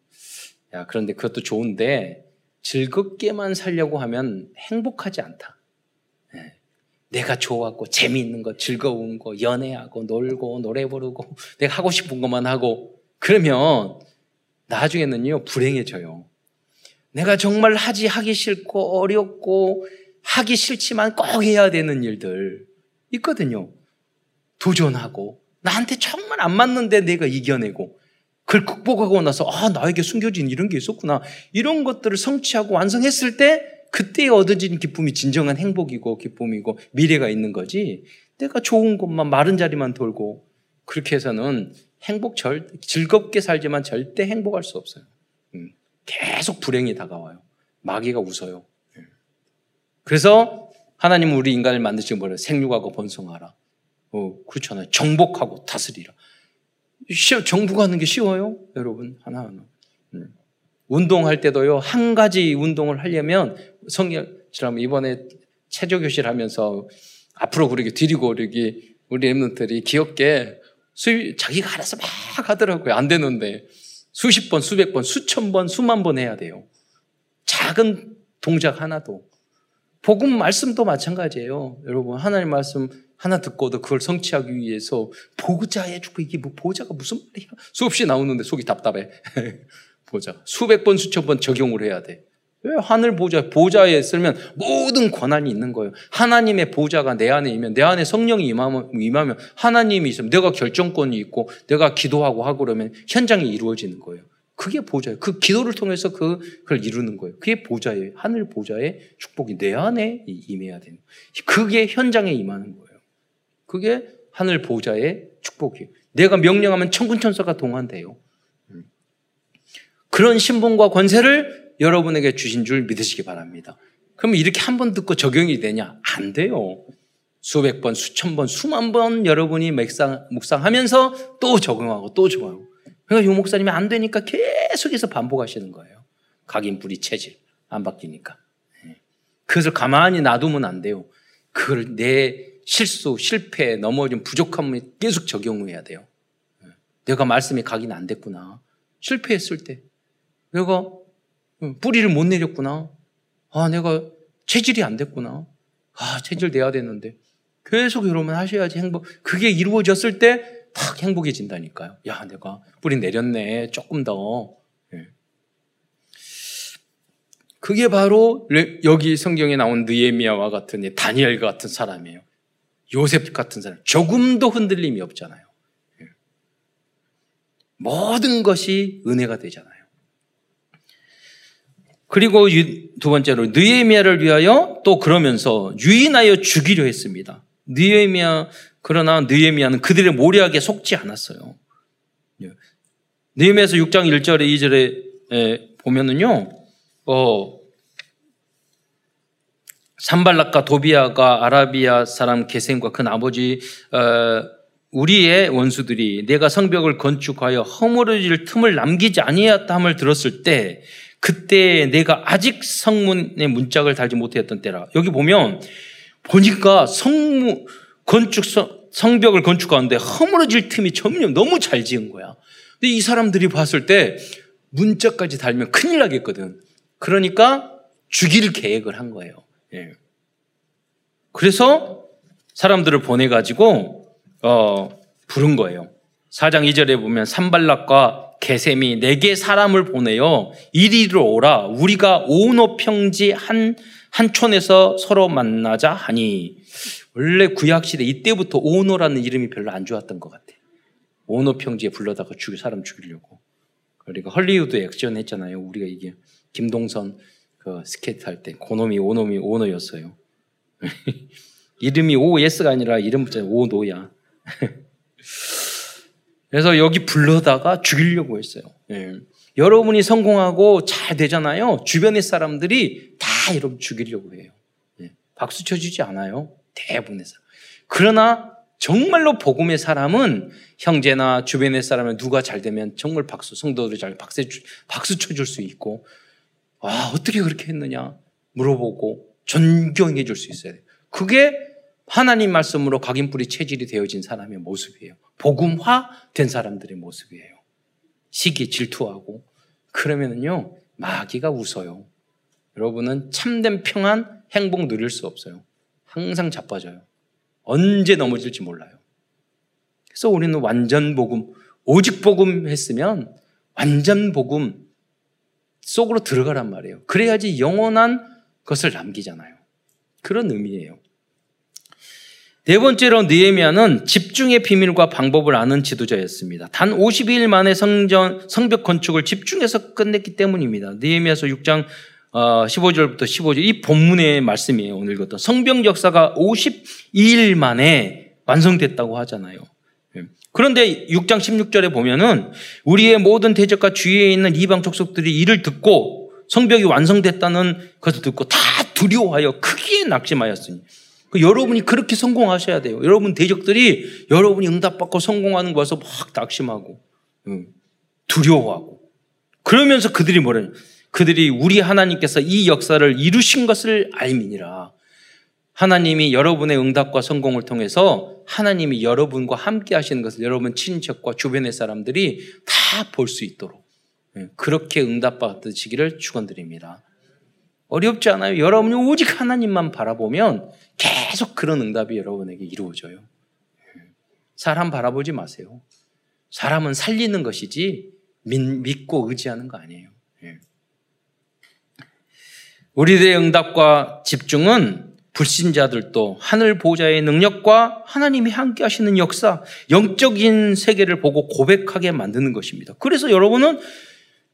야 그런데 그것도 좋은데 즐겁게만 살려고 하면 행복하지 않다. 내가 좋아하고 재미있는 거, 즐거운 거, 연애하고 놀고 노래 부르고 [LAUGHS] 내가 하고 싶은 것만 하고 그러면 나중에는요 불행해져요. 내가 정말 하지 하기 싫고 어렵고 하기 싫지만 꼭 해야 되는 일들 있거든요. 도전하고 나한테 정말 안 맞는데 내가 이겨내고 그걸 극복하고 나서 아 나에게 숨겨진 이런 게 있었구나 이런 것들을 성취하고 완성했을 때 그때 얻어진 기쁨이 진정한 행복이고 기쁨이고 미래가 있는 거지. 내가 좋은 곳만 마른 자리만 돌고 그렇게 해서는 행복 절 즐겁게 살지만 절대 행복할 수 없어요. 음, 계속 불행이 다가와요. 마귀가 웃어요. 예. 그래서 하나님은 우리 인간을 만드시고 뭐래 생육하고 번성하라. 어, 그렇잖아요. 정복하고 다스리라. 정복하는 게 쉬워요, 여러분 하나하나. 음. 운동할 때도요 한 가지 운동을 하려면 성경처럼 이번에 체조 교실 하면서 앞으로 그러게 뒤리고 그러기 우리 엠런들이 귀엽게 수 자기가 알아서 막 하더라고요. 안 되는데 수십 번, 수백 번, 수천 번, 수만 번 해야 돼요. 작은 동작 하나도. 복음 말씀도 마찬가지예요. 여러분 하나님 말씀 하나 듣고도 그걸 성취하기 위해서 보자해 주고 이게 뭐 보자가 무슨 말이야? 수없이 나오는데 속이 답답해. [LAUGHS] 보자. 수백 번, 수천 번 적용을 해야 돼. 왜 하늘 보좌, 보좌에 쓰면 모든 권한이 있는 거예요. 하나님의 보좌가 내 안에 있면, 내 안에 성령이 임하면, 임하면 하나님이 있으면 내가 결정권이 있고 내가 기도하고 하고 그러면 현장이 이루어지는 거예요. 그게 보좌예요. 그 기도를 통해서 그, 그걸 이루는 거예요. 그게 보좌예요. 하늘 보좌의 축복이 내 안에 임해야 되는 거예요. 그게 현장에 임하는 거예요. 그게 하늘 보좌의 축복이에요. 내가 명령하면 천군 천사가 동한돼요. 음. 그런 신분과 권세를 여러분에게 주신 줄 믿으시기 바랍니다. 그럼 이렇게 한 번 듣고 적용이 되냐? 안 돼요. 수백 번, 수천 번, 수만 번 여러분이 묵상, 묵상하면서 또 적용하고 또 적용하고. 그러니까 유 목사님이 안 되니까 계속해서 반복하시는 거예요. 각인 뿌리 체질. 안 바뀌니까. 네. 그것을 가만히 놔두면 안 돼요. 그걸 내 실수, 실패, 넘어진 부족함을 계속 적용해야 돼요. 네. 내가 말씀이 각인 안 됐구나. 실패했을 때. 내가 뿌리를 못 내렸구나. 아, 내가 체질이 안 됐구나. 아, 체질 돼야 되는데. 계속 여러분 하셔야지 행복. 그게 이루어졌을 때 탁 행복해진다니까요. 야, 내가 뿌리 내렸네. 조금 더. 예. 그게 바로 여기 성경에 나온 느에미아와 같은 다니엘 같은 사람이에요. 요셉 같은 사람. 조금도 흔들림이 없잖아요. 예. 모든 것이 은혜가 되잖아요. 그리고 두 번째로 느에미아를 위하여 또 그러면서 유인하여 죽이려 했습니다. 느에미아 그러나 느에미아는 그들의 모략에 속지 않았어요. 예. 느에미아서 6장 1절에 2절에 보면은요. 어 산발락과 도비아가 아라비아 사람 게셈과 그 아버지 어, 우리의 원수들이 내가 성벽을 건축하여 허물어질 틈을 남기지 아니하였다 함을 들었을 때 그때 내가 아직 성문의 문짝을 달지 못했던 때라. 여기 보면 보니까 성무 건축 성벽을 건축하는데 허물어질 틈이 점점 너무 잘 지은 거야. 근데 이 사람들이 봤을 때 문짝까지 달면 큰일 나겠거든. 그러니까 죽일 계획을 한 거예요. 예. 그래서 사람들을 보내가지고 어, 부른 거예요. 4장 2절에 보면 산발락과 개셈이 내게 사람을 보내요. 이리로 오라. 우리가 오노 평지 한, 한 촌에서 서로 만나자 하니. 원래 구약시대 이때부터 오노라는 이름이 별로 안 좋았던 것 같아. 오노 평지에 불러다가 죽 사람 죽이려고. 그러니까 헐리우드 액션 했잖아요. 우리가 이게 김동성 그 스케이트 할 때 고놈이 오놈이 오노였어요. [LAUGHS] 이름이 오씨가 아니라 이름부터 오노야. [LAUGHS] 그래서 여기 불러다가 죽이려고 했어요. 예. 여러분이 성공하고 잘 되잖아요. 주변의 사람들이 다 여러분 죽이려고 해요. 예. 박수 쳐주지 않아요. 대부분에서. 그러나 정말로 복음의 사람은 형제나 주변의 사람은 누가 잘 되면 정말 박수, 성도들이 잘 박수, 박수 쳐줄 수 있고, 아, 어떻게 그렇게 했느냐 물어보고 존경해 줄 수 있어야 돼요. 그게 하나님 말씀으로 각인뿌리 체질이 되어진 사람의 모습이에요. 복음화 된 사람들의 모습이에요. 시기 질투하고 그러면은요 마귀가 웃어요. 여러분은 참된 평안 행복 누릴 수 없어요. 항상 자빠져요. 언제 넘어질지 몰라요. 그래서 우리는 완전 복음, 오직 복음 했으면 완전 복음 속으로 들어가란 말이에요. 그래야지 영원한 것을 남기잖아요. 그런 의미예요. 네 번째로 느헤미야는 집중의 비밀과 방법을 아는 지도자였습니다. 단 52일 만에 성전 성벽 건축을 집중해서 끝냈기 때문입니다. 느헤미야서 6장 어, 15절부터 15절 이 본문의 말씀이에요. 오늘 읽었던 성병 역사가 52일 만에 완성됐다고 하잖아요. 예. 그런데 6장 16절에 보면은 우리의 모든 대적과 주위에 있는 이방 족속들이 이를 듣고 성벽이 완성됐다는 것을 듣고 다 두려워하여 크게 낙심하였으니 그 여러분이 그렇게 성공하셔야 돼요. 여러분 대적들이 여러분이 응답받고 성공하는 것에서 막 낙심하고 두려워하고 그러면서 그들이 뭐래요? 그들이 우리 하나님께서 이 역사를 이루신 것을 알미니라. 하나님이 여러분의 응답과 성공을 통해서 하나님이 여러분과 함께 하시는 것을 여러분 친척과 주변의 사람들이 다 볼 수 있도록 그렇게 응답받으시기를 축원드립니다. 어렵지 않아요. 여러분이 오직 하나님만 바라보면 계속 그런 응답이 여러분에게 이루어져요. 사람 바라보지 마세요. 사람은 살리는 것이지 믿 고 의지하는 거 아니에요. 예. 우리들의 응답과 집중은 불신자들도 하늘 보좌의 능력과 하나님이 함께 하시는 역사, 영적인 세계를 보고 고백하게 만드는 것입니다. 그래서 여러분은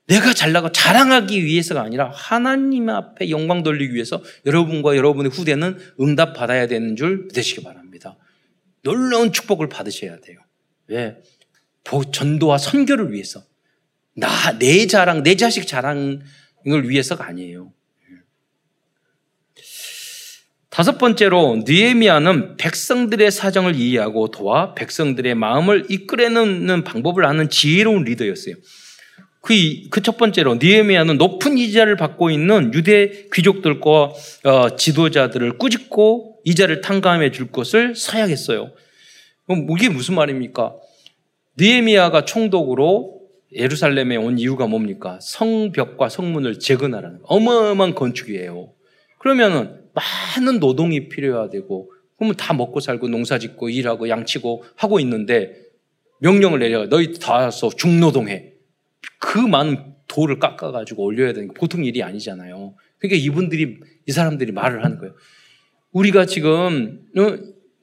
내가 잘나고 자랑하기 위해서가 아니라 하나님 앞에 영광 돌리기 위해서 여러분과 여러분의 후대는 응답 받아야 되는 줄 믿으시기 바랍니다. 놀라운 축복을 받으셔야 돼요. 왜? 전도와 선교를 위해서. 나, 내 자랑, 내 자식 자랑을 위해서가 아니에요. 다섯 번째로 느에미아는 백성들의 사정을 이해하고 도와 백성들의 마음을 이끌어내는 방법을 아는 지혜로운 리더였어요. 그첫 그 번째로 니에미아는 높은 이자를 받고 있는 유대 귀족들과 어, 지도자들을 꾸짖고 이자를 탕감해 줄 것을 서약했어요. 이게 무슨 말입니까? 니에미아가 총독으로 예루살렘에 온 이유가 뭡니까? 성벽과 성문을 재건하라는 어마어마한 건축이에요. 그러면은 많은 노동이 필요하되고 그러면 다 먹고 살고 농사 짓고 일하고 양치고 하고 있는데 명령을 내려 너희 다 와서 중노동해. 그 많은 돌을 깎아가지고 올려야 되는 게 보통 일이 아니잖아요. 그러니까 이분들이, 이 사람들이 말을 하는 거예요. 우리가 지금 어,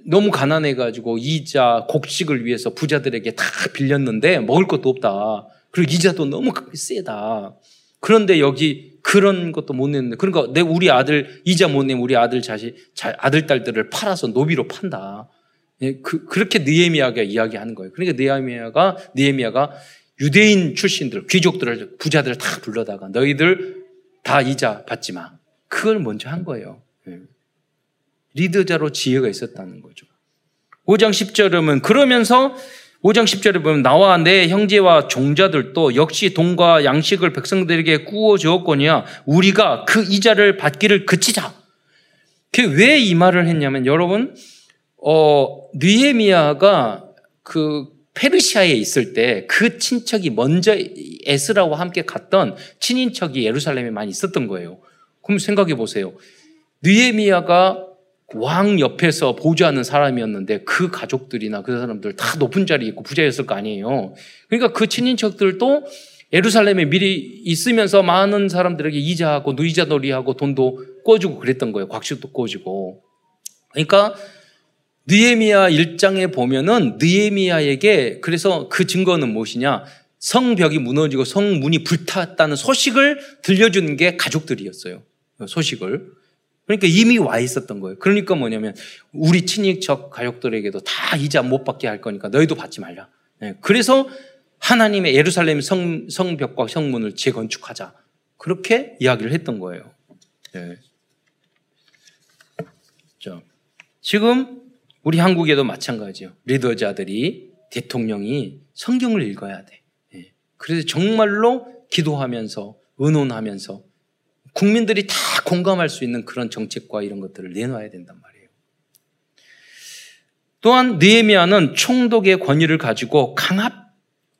너무 가난해가지고 이자, 곡식을 위해서 부자들에게 다 빌렸는데 먹을 것도 없다. 그리고 이자도 너무 세다. 그런데 여기 그런 것도 못 냈는데, 그러니까 내 우리 아들 이자 못 내면 우리 아들 자식, 아들 딸들을 팔아서 노비로 판다. 예, 그, 그렇게 느에미아가 이야기하는 거예요. 그러니까 느에미아가 느에미아가 유대인 출신들, 귀족들을, 부자들을 다 불러다가 너희들 다 이자 받지 마. 그걸 먼저 한 거예요. 예. 리더자로 지혜가 있었다는 거죠. 5장 10절은 그러면서 5장 10절에 보면 나와 내 형제와 종자들도 역시 돈과 양식을 백성들에게 구워 주었거니와 우리가 그 이자를 받기를 그치자. 왜이 말을 했냐면 여러분 어 느헤미야가 그 페르시아에 있을 때 그 친척이 먼저 에스라와 함께 갔던 친인척이 예루살렘에 많이 있었던 거예요. 그럼 생각해 보세요. 느에미아가 왕 옆에서 보좌하는 사람이었는데 그 가족들이나 그 사람들 다 높은 자리에 있고 부자였을 거 아니에요. 그러니까 그 친인척들도 예루살렘에 미리 있으면서 많은 사람들에게 이자하고 누이자 놀이하고 돈도 꿔주고 그랬던 거예요. 곽식도 꿔주고. 그러니까 느에미야 1장에 보면은 느에미야에게 그래서 그 증거는 무엇이냐? 성벽이 무너지고 성문이 불탔다는 소식을 들려주는 게 가족들이었어요. 소식을. 그러니까 이미 와 있었던 거예요. 그러니까 뭐냐면 우리 친인척 가족들에게도 다 이자 못 받게 할 거니까 너희도 받지 말라. 네. 그래서 하나님의 예루살렘 성, 성벽과 성문을 재건축하자. 그렇게 이야기를 했던 거예요. 네. 자, 지금 우리 한국에도 마찬가지요. 리더자들이 대통령이 성경을 읽어야 돼. 예. 그래서 정말로 기도하면서 의논하면서 국민들이 다 공감할 수 있는 그런 정책과 이런 것들을 내놔야 된단 말이에요. 또한 느헤미야는 총독의 권위를 가지고 강압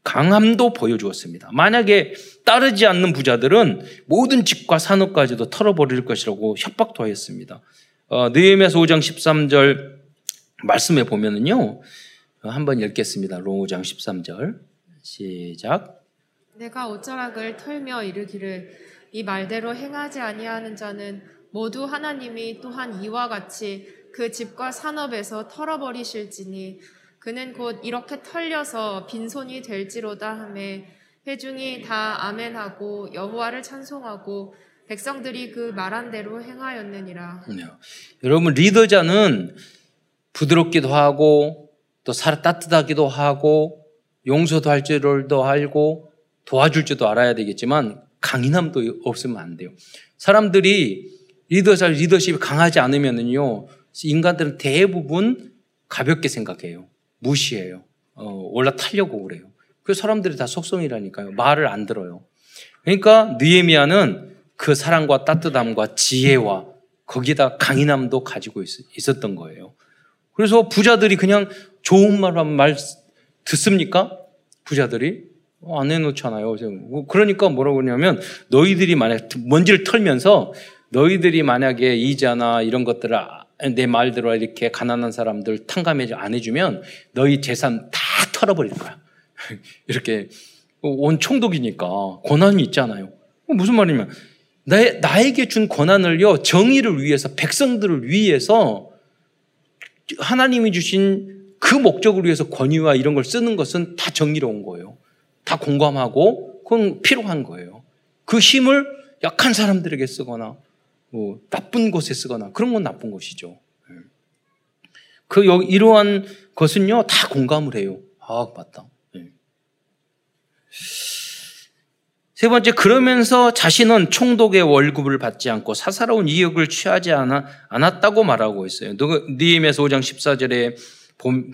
강함도 보여주었습니다. 만약에 따르지 않는 부자들은 모든 집과 산업까지도 털어버릴 것이라고 협박도 하였습니다. 어, 느헤미야서 5장 13절 말씀에 보면은요. 한번 읽겠습니다. 로마장 13절. 시작. 내가 옷자락을 털며 이르기를 이 말대로 행하지 아니하는 자는 모두 하나님이 또한 이와 같이 그 집과 산업에서 털어버리실지니 그는 곧 이렇게 털려서 빈손이 될지로다 하매 회중이 다 아멘하고 여호와를 찬송하고 백성들이 그 말한 대로 행하였느니라. 네. 여러분 리더자는 부드럽기도 하고 또 살 따뜻하기도 하고 용서도 할 줄도 알고 도와줄 줄도 알아야 되겠지만 강인함도 없으면 안 돼요. 사람들이 리더자 리더십이 강하지 않으면은요 인간들은 대부분 가볍게 생각해요. 무시해요. 어, 올라타려고 그래요. 그 사람들이 다 속성이라니까요. 말을 안 들어요. 그러니까 느에미아는 그 사랑과 따뜻함과 지혜와 거기다 강인함도 가지고 있, 었던 거예요. 그래서 부자들이 그냥 좋은 말만 말 듣습니까? 부자들이 어, 안 해놓잖아요. 그러니까 뭐라고 그러냐면 너희들이 만약 먼지를 털면서 너희들이 만약에 이자나 이런 것들을 내 말대로 이렇게 가난한 사람들 탕감해 안 해주면 너희 재산 다 털어버릴 거야. [LAUGHS] 이렇게 온 총독이니까 권한이 있잖아요. 무슨 말이냐면 나, 나에게 준 권한을요 정의를 위해서 백성들을 위해서 하나님이 주신 그 목적을 위해서 권위와 이런 걸 쓰는 것은 다 정의로운 거예요. 다 공감하고 그건 필요한 거예요. 그 힘을 약한 사람들에게 쓰거나 뭐 나쁜 곳에 쓰거나 그런 건 나쁜 것이죠. 예. 그 이러한 것은요 다 공감을 해요. 아 맞다. 예. 세 번째 그러면서 자신은 총독의 월급을 받지 않고 사사로운 이익을 취하지 않았다고 말하고 있어요. 니엠에서 5장 14절에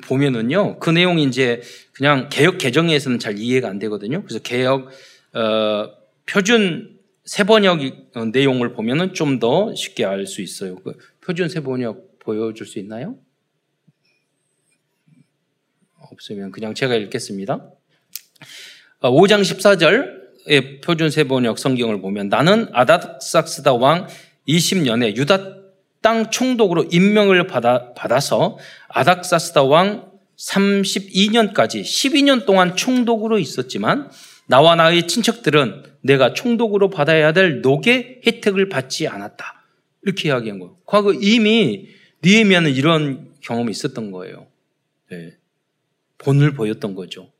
보면은요 그 내용이 이제 그냥 개혁 개정에서는 잘 이해가 안 되거든요. 그래서 개혁 어, 표준 세번역 내용을 보면은 좀 더 쉽게 알 수 있어요. 그 표준 세번역 보여줄 수 있나요? 없으면 그냥 제가 읽겠습니다. 5장 어, 14절의 표준 세번역 성경을 보면 나는 아닥삭스다 왕 20년에 유다 땅 총독으로 임명을 받아, 받아서 아닥사스다 왕 32년까지 12년 동안 총독으로 있었지만 나와 나의 친척들은 내가 총독으로 받아야 될 녹의 혜택을 받지 않았다. 이렇게 이야기한 거예요. 과거 이미 니에미아는 이런 경험이 있었던 거예요. 네. 본을 보였던 거죠.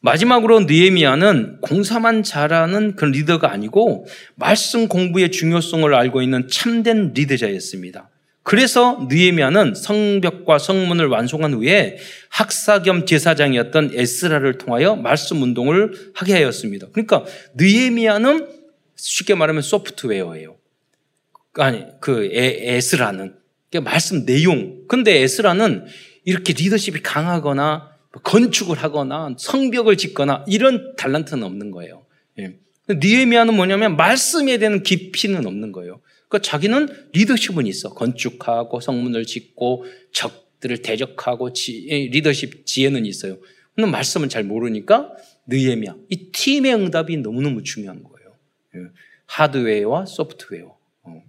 마지막으로 느에미아는 공사만 잘하는 그런 리더가 아니고 말씀 공부의 중요성을 알고 있는 참된 리더자였습니다. 그래서 느에미아는 성벽과 성문을 완성한 후에 학사 겸 제사장이었던 에스라를 통하여 말씀 운동을 하게 하였습니다. 그러니까 느에미아는 쉽게 말하면 소프트웨어예요. 아니 그 에, 스라는 말씀 내용. 근데 에스라는 이렇게 리더십이 강하거나 건축을 하거나 성벽을 짓거나 이런 달란트는 없는 거예요. 예. 니에미아는 뭐냐면 말씀에 대한 깊이는 없는 거예요. 그러니까 자기는 리더십은 있어. 건축하고 성문을 짓고 적들을 대적하고 지, 리더십 지혜는 있어요. 근데 말씀은 잘 모르니까 느에미아. 이 팀의 응답이 너무너무 중요한 거예요. 예. 하드웨어와 소프트웨어. 어.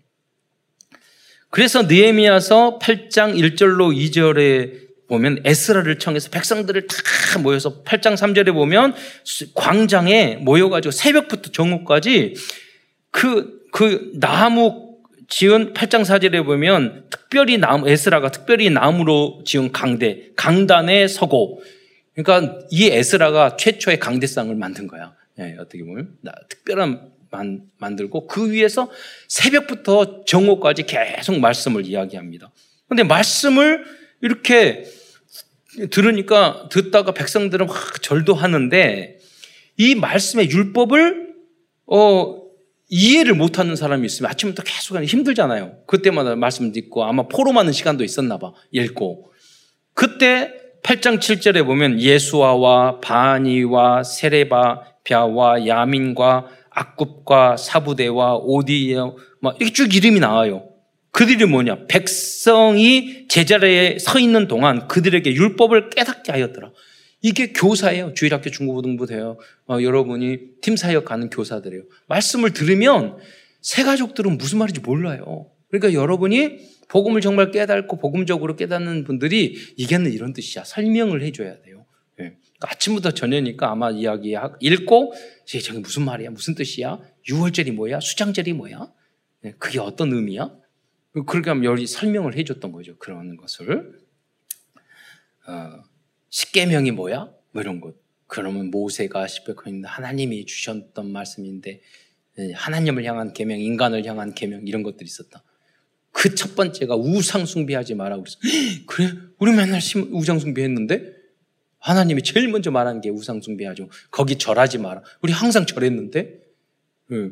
그래서 느에미아서 8장 1절로 2절에 보면 에스라를 청해서 백성들을 다 모여서 8장 3절에 보면 광장에 모여가지고 새벽부터 정오까지 그, 그 나무 지은 8장 4절에 보면 특별히 나무, 에스라가 특별히 나무로 지은 강대, 강단에 서고, 그러니까 이 에스라가 최초의 강대상을 만든 거야. 예, 어떻게 보면. 특별한 만, 만들고 그 위에서 새벽부터 정오까지 계속 말씀을 이야기합니다. 근데 말씀을 이렇게 들으니까 듣다가 백성들은 확 절도 하는데 이 말씀의 율법을 어 이해를 못하는 사람이 있으면 아침부터 계속 힘들잖아요. 그때마다 말씀 듣고 아마 포로하는 시간도 있었나 봐. 읽고. 그때 8장 7절에 보면 예수아와 바니와 세레바 벼와 야민과 악굽과 사부대와 오디에 막 이렇게 쭉 이름이 나와요. 그들이 뭐냐? 백성이 제자리에 서 있는 동안 그들에게 율법을 깨닫게 하였더라. 이게 교사예요. 주일학교 중고등부 돼요. 어, 여러분이 팀 사역 가는 교사들이에요. 말씀을 들으면 새 가족들은 무슨 말인지 몰라요. 그러니까 여러분이 복음을 정말 깨닫고 복음적으로 깨닫는 분들이 이게는 이런 뜻이야. 설명을 해줘야 돼요. 예. 그러니까 아침부터 저녁이니까 아마 이야기 읽고 저게 무슨 말이야? 무슨 뜻이야? 유월절이 뭐야? 수장절이 뭐야? 예. 그게 어떤 의미야? 그렇게 하면 여기 설명을 해줬던 거죠. 그런 것을. 어, 십계명이 뭐야? 뭐 이런 것. 그러면 모세가 십계명 하나님이 주셨던 말씀인데 예, 하나님을 향한 계명, 인간을 향한 계명 이런 것들이 있었다. 그 첫 번째가 우상 숭배하지 마라 그랬어. [GASPS] 그래? 우리 맨날 우상 숭배했는데 하나님이 제일 먼저 말한 게 우상 숭배하죠. 거기 절하지 마라. 우리 항상 절했는데 예.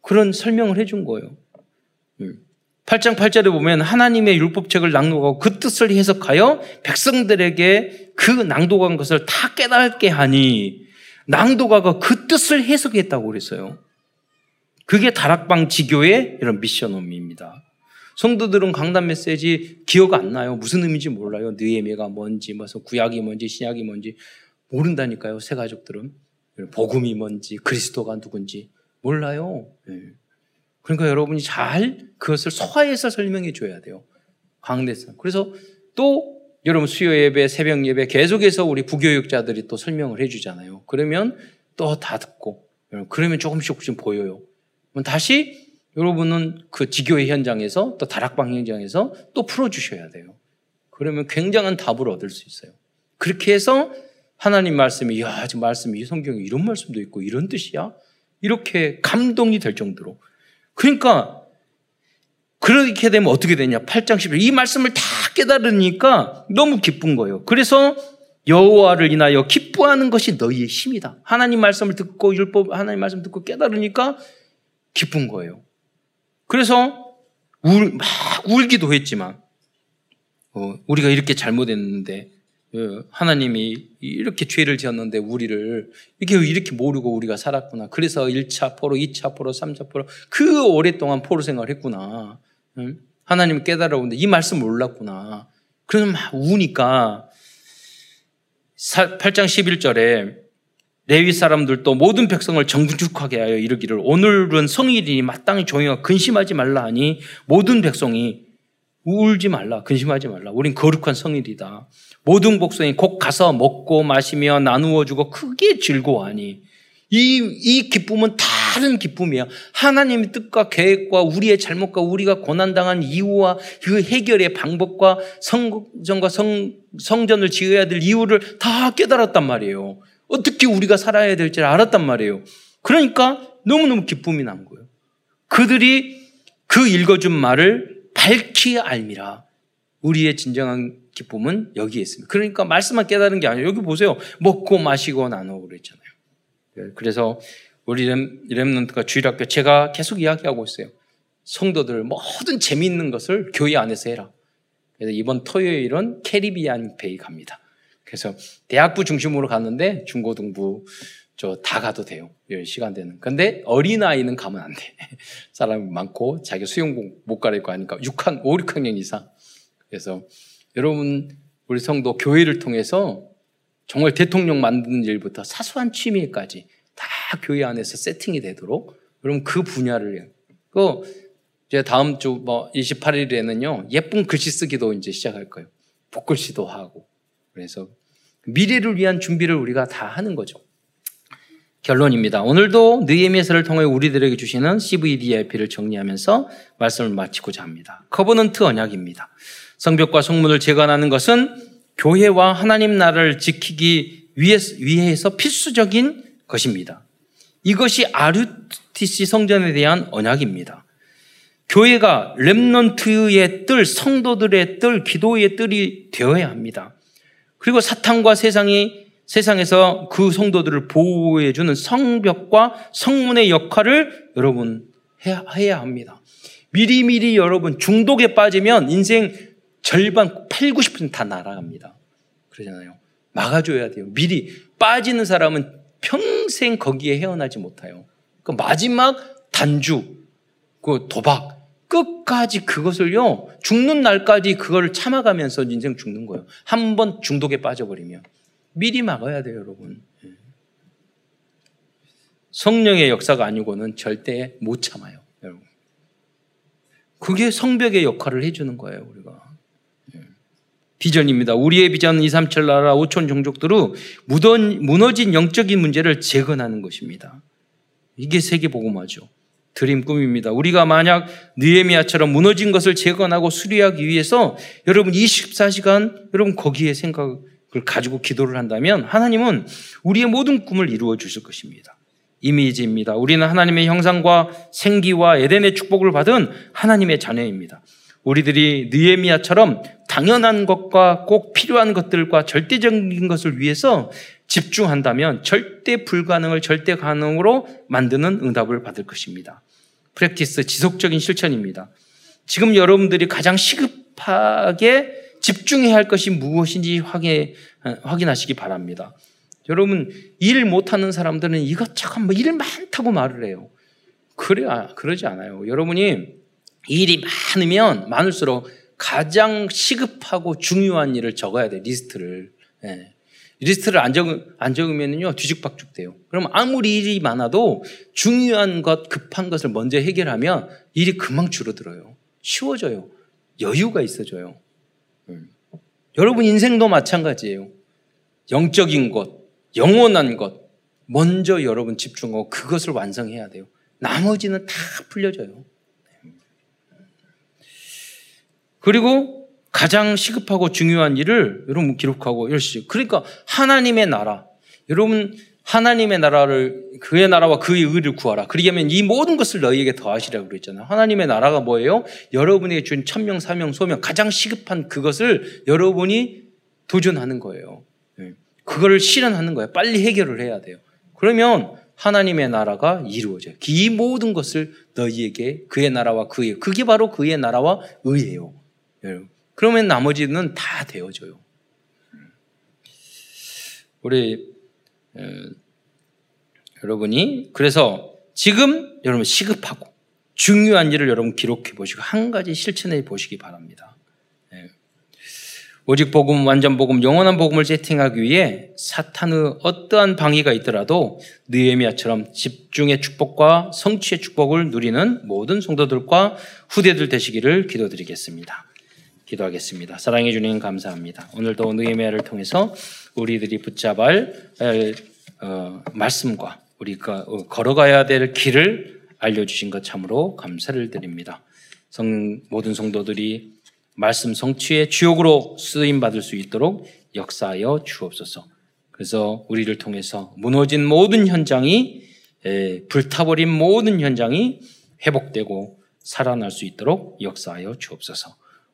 그런 설명을 해준 거예요. 8장 8절에 보면 하나님의 율법책을 낭독하고 그 뜻을 해석하여 백성들에게 그 낭독한 것을 다 깨닫게 하니 낭독하고 그 뜻을 해석했다고 그랬어요. 그게 다락방 지교의 이런 미션홈입니다. 성도들은 강단 메시지 기억 안 나요. 무슨 의미인지 몰라요. 느에미가 뭔지, 무슨 구약이 뭔지, 신약이 뭔지 모른다니까요. 새 가족들은 복음이 뭔지, 그리스도가 누군지 몰라요. 네. 그러니까 여러분이 잘 그것을 소화해서 설명해 줘야 돼요. 강대상. 그래서 또 여러분 수요 예배, 새벽 예배 계속해서 우리 부교육자들이 또 설명을 해 주잖아요. 그러면 또 다 듣고 그러면 조금씩 조금씩 보여요. 다시 여러분은 그 지교의 현장에서 또 다락방 현장에서 또 풀어 주셔야 돼요. 그러면 굉장한 답을 얻을 수 있어요. 그렇게 해서 하나님 말씀이 야, 지 말씀이 이 성경에 이런 말씀도 있고 이런 뜻이야? 이렇게 감동이 될 정도로 그러니까 그렇게 되면 어떻게 되냐? 8장 11. 이 말씀을 다 깨달으니까 너무 기쁜 거예요. 그래서 여호와를 인하여 기뻐하는 것이 너희의 힘이다. 하나님 말씀을 듣고 율법 하나님 말씀 듣고 깨달으니까 기쁜 거예요. 그래서 울, 막 울기도 했지만 어, 우리가 이렇게 잘못했는데 어, 하나님이 이렇게 죄를 지었는데 우리를 이렇게 이렇게 모르고 우리가 살았구나. 그래서 1차 포로, 2차 포로, 3차 포로 그 오랫동안 포로 생활을 했구나. 하나님 깨달아오는데 이 말씀 몰랐구나. 그래서 막 우니까 8장 11절에 레위 사람들도 모든 백성을 정중하게 하여 이르기를 오늘은 성일이니 마땅히 조용하고 근심하지 말라 하니 모든 백성이 울지 말라 근심하지 말라 우린 거룩한 성일이다 모든 복성이 곧 가서 먹고 마시며 나누어 주고 크게 즐거워하니 이, 이 기쁨은 다른 기쁨이야. 하나님의 뜻과 계획과 우리의 잘못과 우리가 고난당한 이유와 그 해결의 방법과 성전과 성, 성전을 지어야 될 이유를 다 깨달았단 말이에요. 어떻게 우리가 살아야 될지를 알았단 말이에요. 그러니까 너무너무 기쁨이 난 거예요. 그들이 그 읽어준 말을 밝히 알미라. 우리의 진정한 기쁨은 여기에 있습니다. 그러니까 말씀만 깨달은 게 아니에요. 여기 보세요. 먹고 마시고 나누고 그랬잖아요. 네, 그래서 우리 렘넌트가 주일학교 제가 계속 이야기하고 있어요. 성도들 모든 재미있는 것을 교회 안에서 해라. 그래서 이번 토요일은 캐리비안 베이 갑니다. 그래서 대학부 중심으로 갔는데 중고등부 저 다 가도 돼요. 시간 되는. 근데 어린아이는 가면 안 돼. [LAUGHS] 사람이 많고 자기 수영복 못 갈아입고 하니까 6학, 5, 6학년 이상. 그래서 여러분 우리 성도 교회를 통해서 정말 대통령 만드는 일부터 사소한 취미까지 다 교회 안에서 세팅이 되도록 여러분 그 분야를 그 이제 다음 주 뭐 28일에는요 예쁜 글씨 쓰기도 이제 시작할 거예요. 붓글씨도 하고 그래서 미래를 위한 준비를 우리가 다 하는 거죠. 결론입니다. 오늘도 느헤미야서를 통해 우리들에게 주시는 CVDIP를 정리하면서 말씀을 마치고자 합니다. Covenant 언약입니다. 성벽과 성문을 재건하는 것은 교회와 하나님 나라를 지키기 위해서 필수적인 것입니다. 이것이 아르티시 성전에 대한 언약입니다. 교회가 렘넌트의 뜰, 성도들의 뜰, 기도의 뜰이 되어야 합니다. 그리고 사탄과 세상이 세상에서 그 성도들을 보호해주는 성벽과 성문의 역할을 여러분 해야 합니다. 미리미리 여러분 중독에 빠지면 인생 절반 8, 90%다 날아갑니다. 그러잖아요. 막아줘야 돼요. 미리 빠지는 사람은 평생 거기에 헤어나지 못해요. 그 마지막 단주, 그 도박, 끝까지 그것을요, 죽는 날까지 그걸 참아가면서 인생 죽는 거예요. 한 번 중독에 빠져버리면. 미리 막아야 돼요, 여러분. 예. 성령의 역사가 아니고는 절대 못 참아요, 여러분. 그게 성벽의 역할을 해주는 거예요, 우리가. 비전입니다. 우리의 비전은 2, 3, 7 나라 5천 종족들의 무너진 영적인 문제를 재건하는 것입니다. 이게 세계복음화죠. 드림 꿈입니다. 우리가 만약 느에미아처럼 무너진 것을 재건하고 수리하기 위해서 여러분 24시간 여러분 거기에 생각을 가지고 기도를 한다면 하나님은 우리의 모든 꿈을 이루어 주실 것입니다. 이미지입니다. 우리는 하나님의 형상과 생기와 에덴의 축복을 받은 하나님의 자녀입니다. 우리들이 느에미아처럼 당연한 것과 꼭 필요한 것들과 절대적인 것을 위해서 집중한다면 절대 불가능을 절대 가능으로 만드는 응답을 받을 것입니다. 프랙티스 지속적인 실천입니다. 지금 여러분들이 가장 시급하게 집중해야 할 것이 무엇인지 확인, 확인하시기 바랍니다. 여러분, 일 못하는 사람들은 이것저것 뭐 일 많다고 말을 해요. 그래, 그러지 않아요. 여러분이 일이 많으면 많을수록 가장 시급하고 중요한 일을 적어야 돼, 리스트를. 예. 리스트를 안, 적, 안 적으면요, 뒤죽박죽 돼요. 그럼 아무리 일이 많아도 중요한 것, 급한 것을 먼저 해결하면 일이 금방 줄어들어요. 쉬워져요. 여유가 있어져요. 음. 여러분 인생도 마찬가지예요. 영적인 것, 영원한 것, 먼저 여러분 집중하고 그것을 완성해야 돼요. 나머지는 다 풀려져요. 그리고 가장 시급하고 중요한 일을 여러분 기록하고 열심히. 그러니까 하나님의 나라. 여러분 하나님의 나라를 그의 나라와 그의 의를 구하라. 그러려면 이 모든 것을 너희에게 더하시라고 그랬잖아요. 하나님의 나라가 뭐예요? 여러분에게 준 천명, 사명, 소명 가장 시급한 그것을 여러분이 도전하는 거예요. 예. 그거를 실현하는 거예요. 빨리 해결을 해야 돼요. 그러면 하나님의 나라가 이루어져요. 이 모든 것을 너희에게 그의 나라와 그의 그게 바로 그의 나라와 의예요. 그러면 나머지는 다 되어져요. 우리 어, 여러분이 그래서 지금 여러분 시급하고 중요한 일을 여러분 기록해 보시고 한 가지 실천해 보시기 바랍니다. 예. 오직 복음, 완전 복음, 영원한 복음을 세팅하기 위해 사탄의 어떠한 방해가 있더라도 느에미아처럼 집중의 축복과 성취의 축복을 누리는 모든 성도들과 후대들 되시기를 기도드리겠습니다. 기도하겠습니다. 사랑해 주님 감사합니다. 오늘도 느헤미야를 통해서 우리들이 붙잡을 어, 말씀과 우리가 어, 걸어가야 될 길을 알려주신 것 참으로 감사를 드립니다. 성, 모든 성도들이 말씀 성취의 주역으로 쓰임 받을 수 있도록 역사하여 주옵소서. 그래서 우리를 통해서 무너진 모든 현장이 에, 불타버린 모든 현장이 회복되고 살아날 수 있도록 역사하여 주옵소서.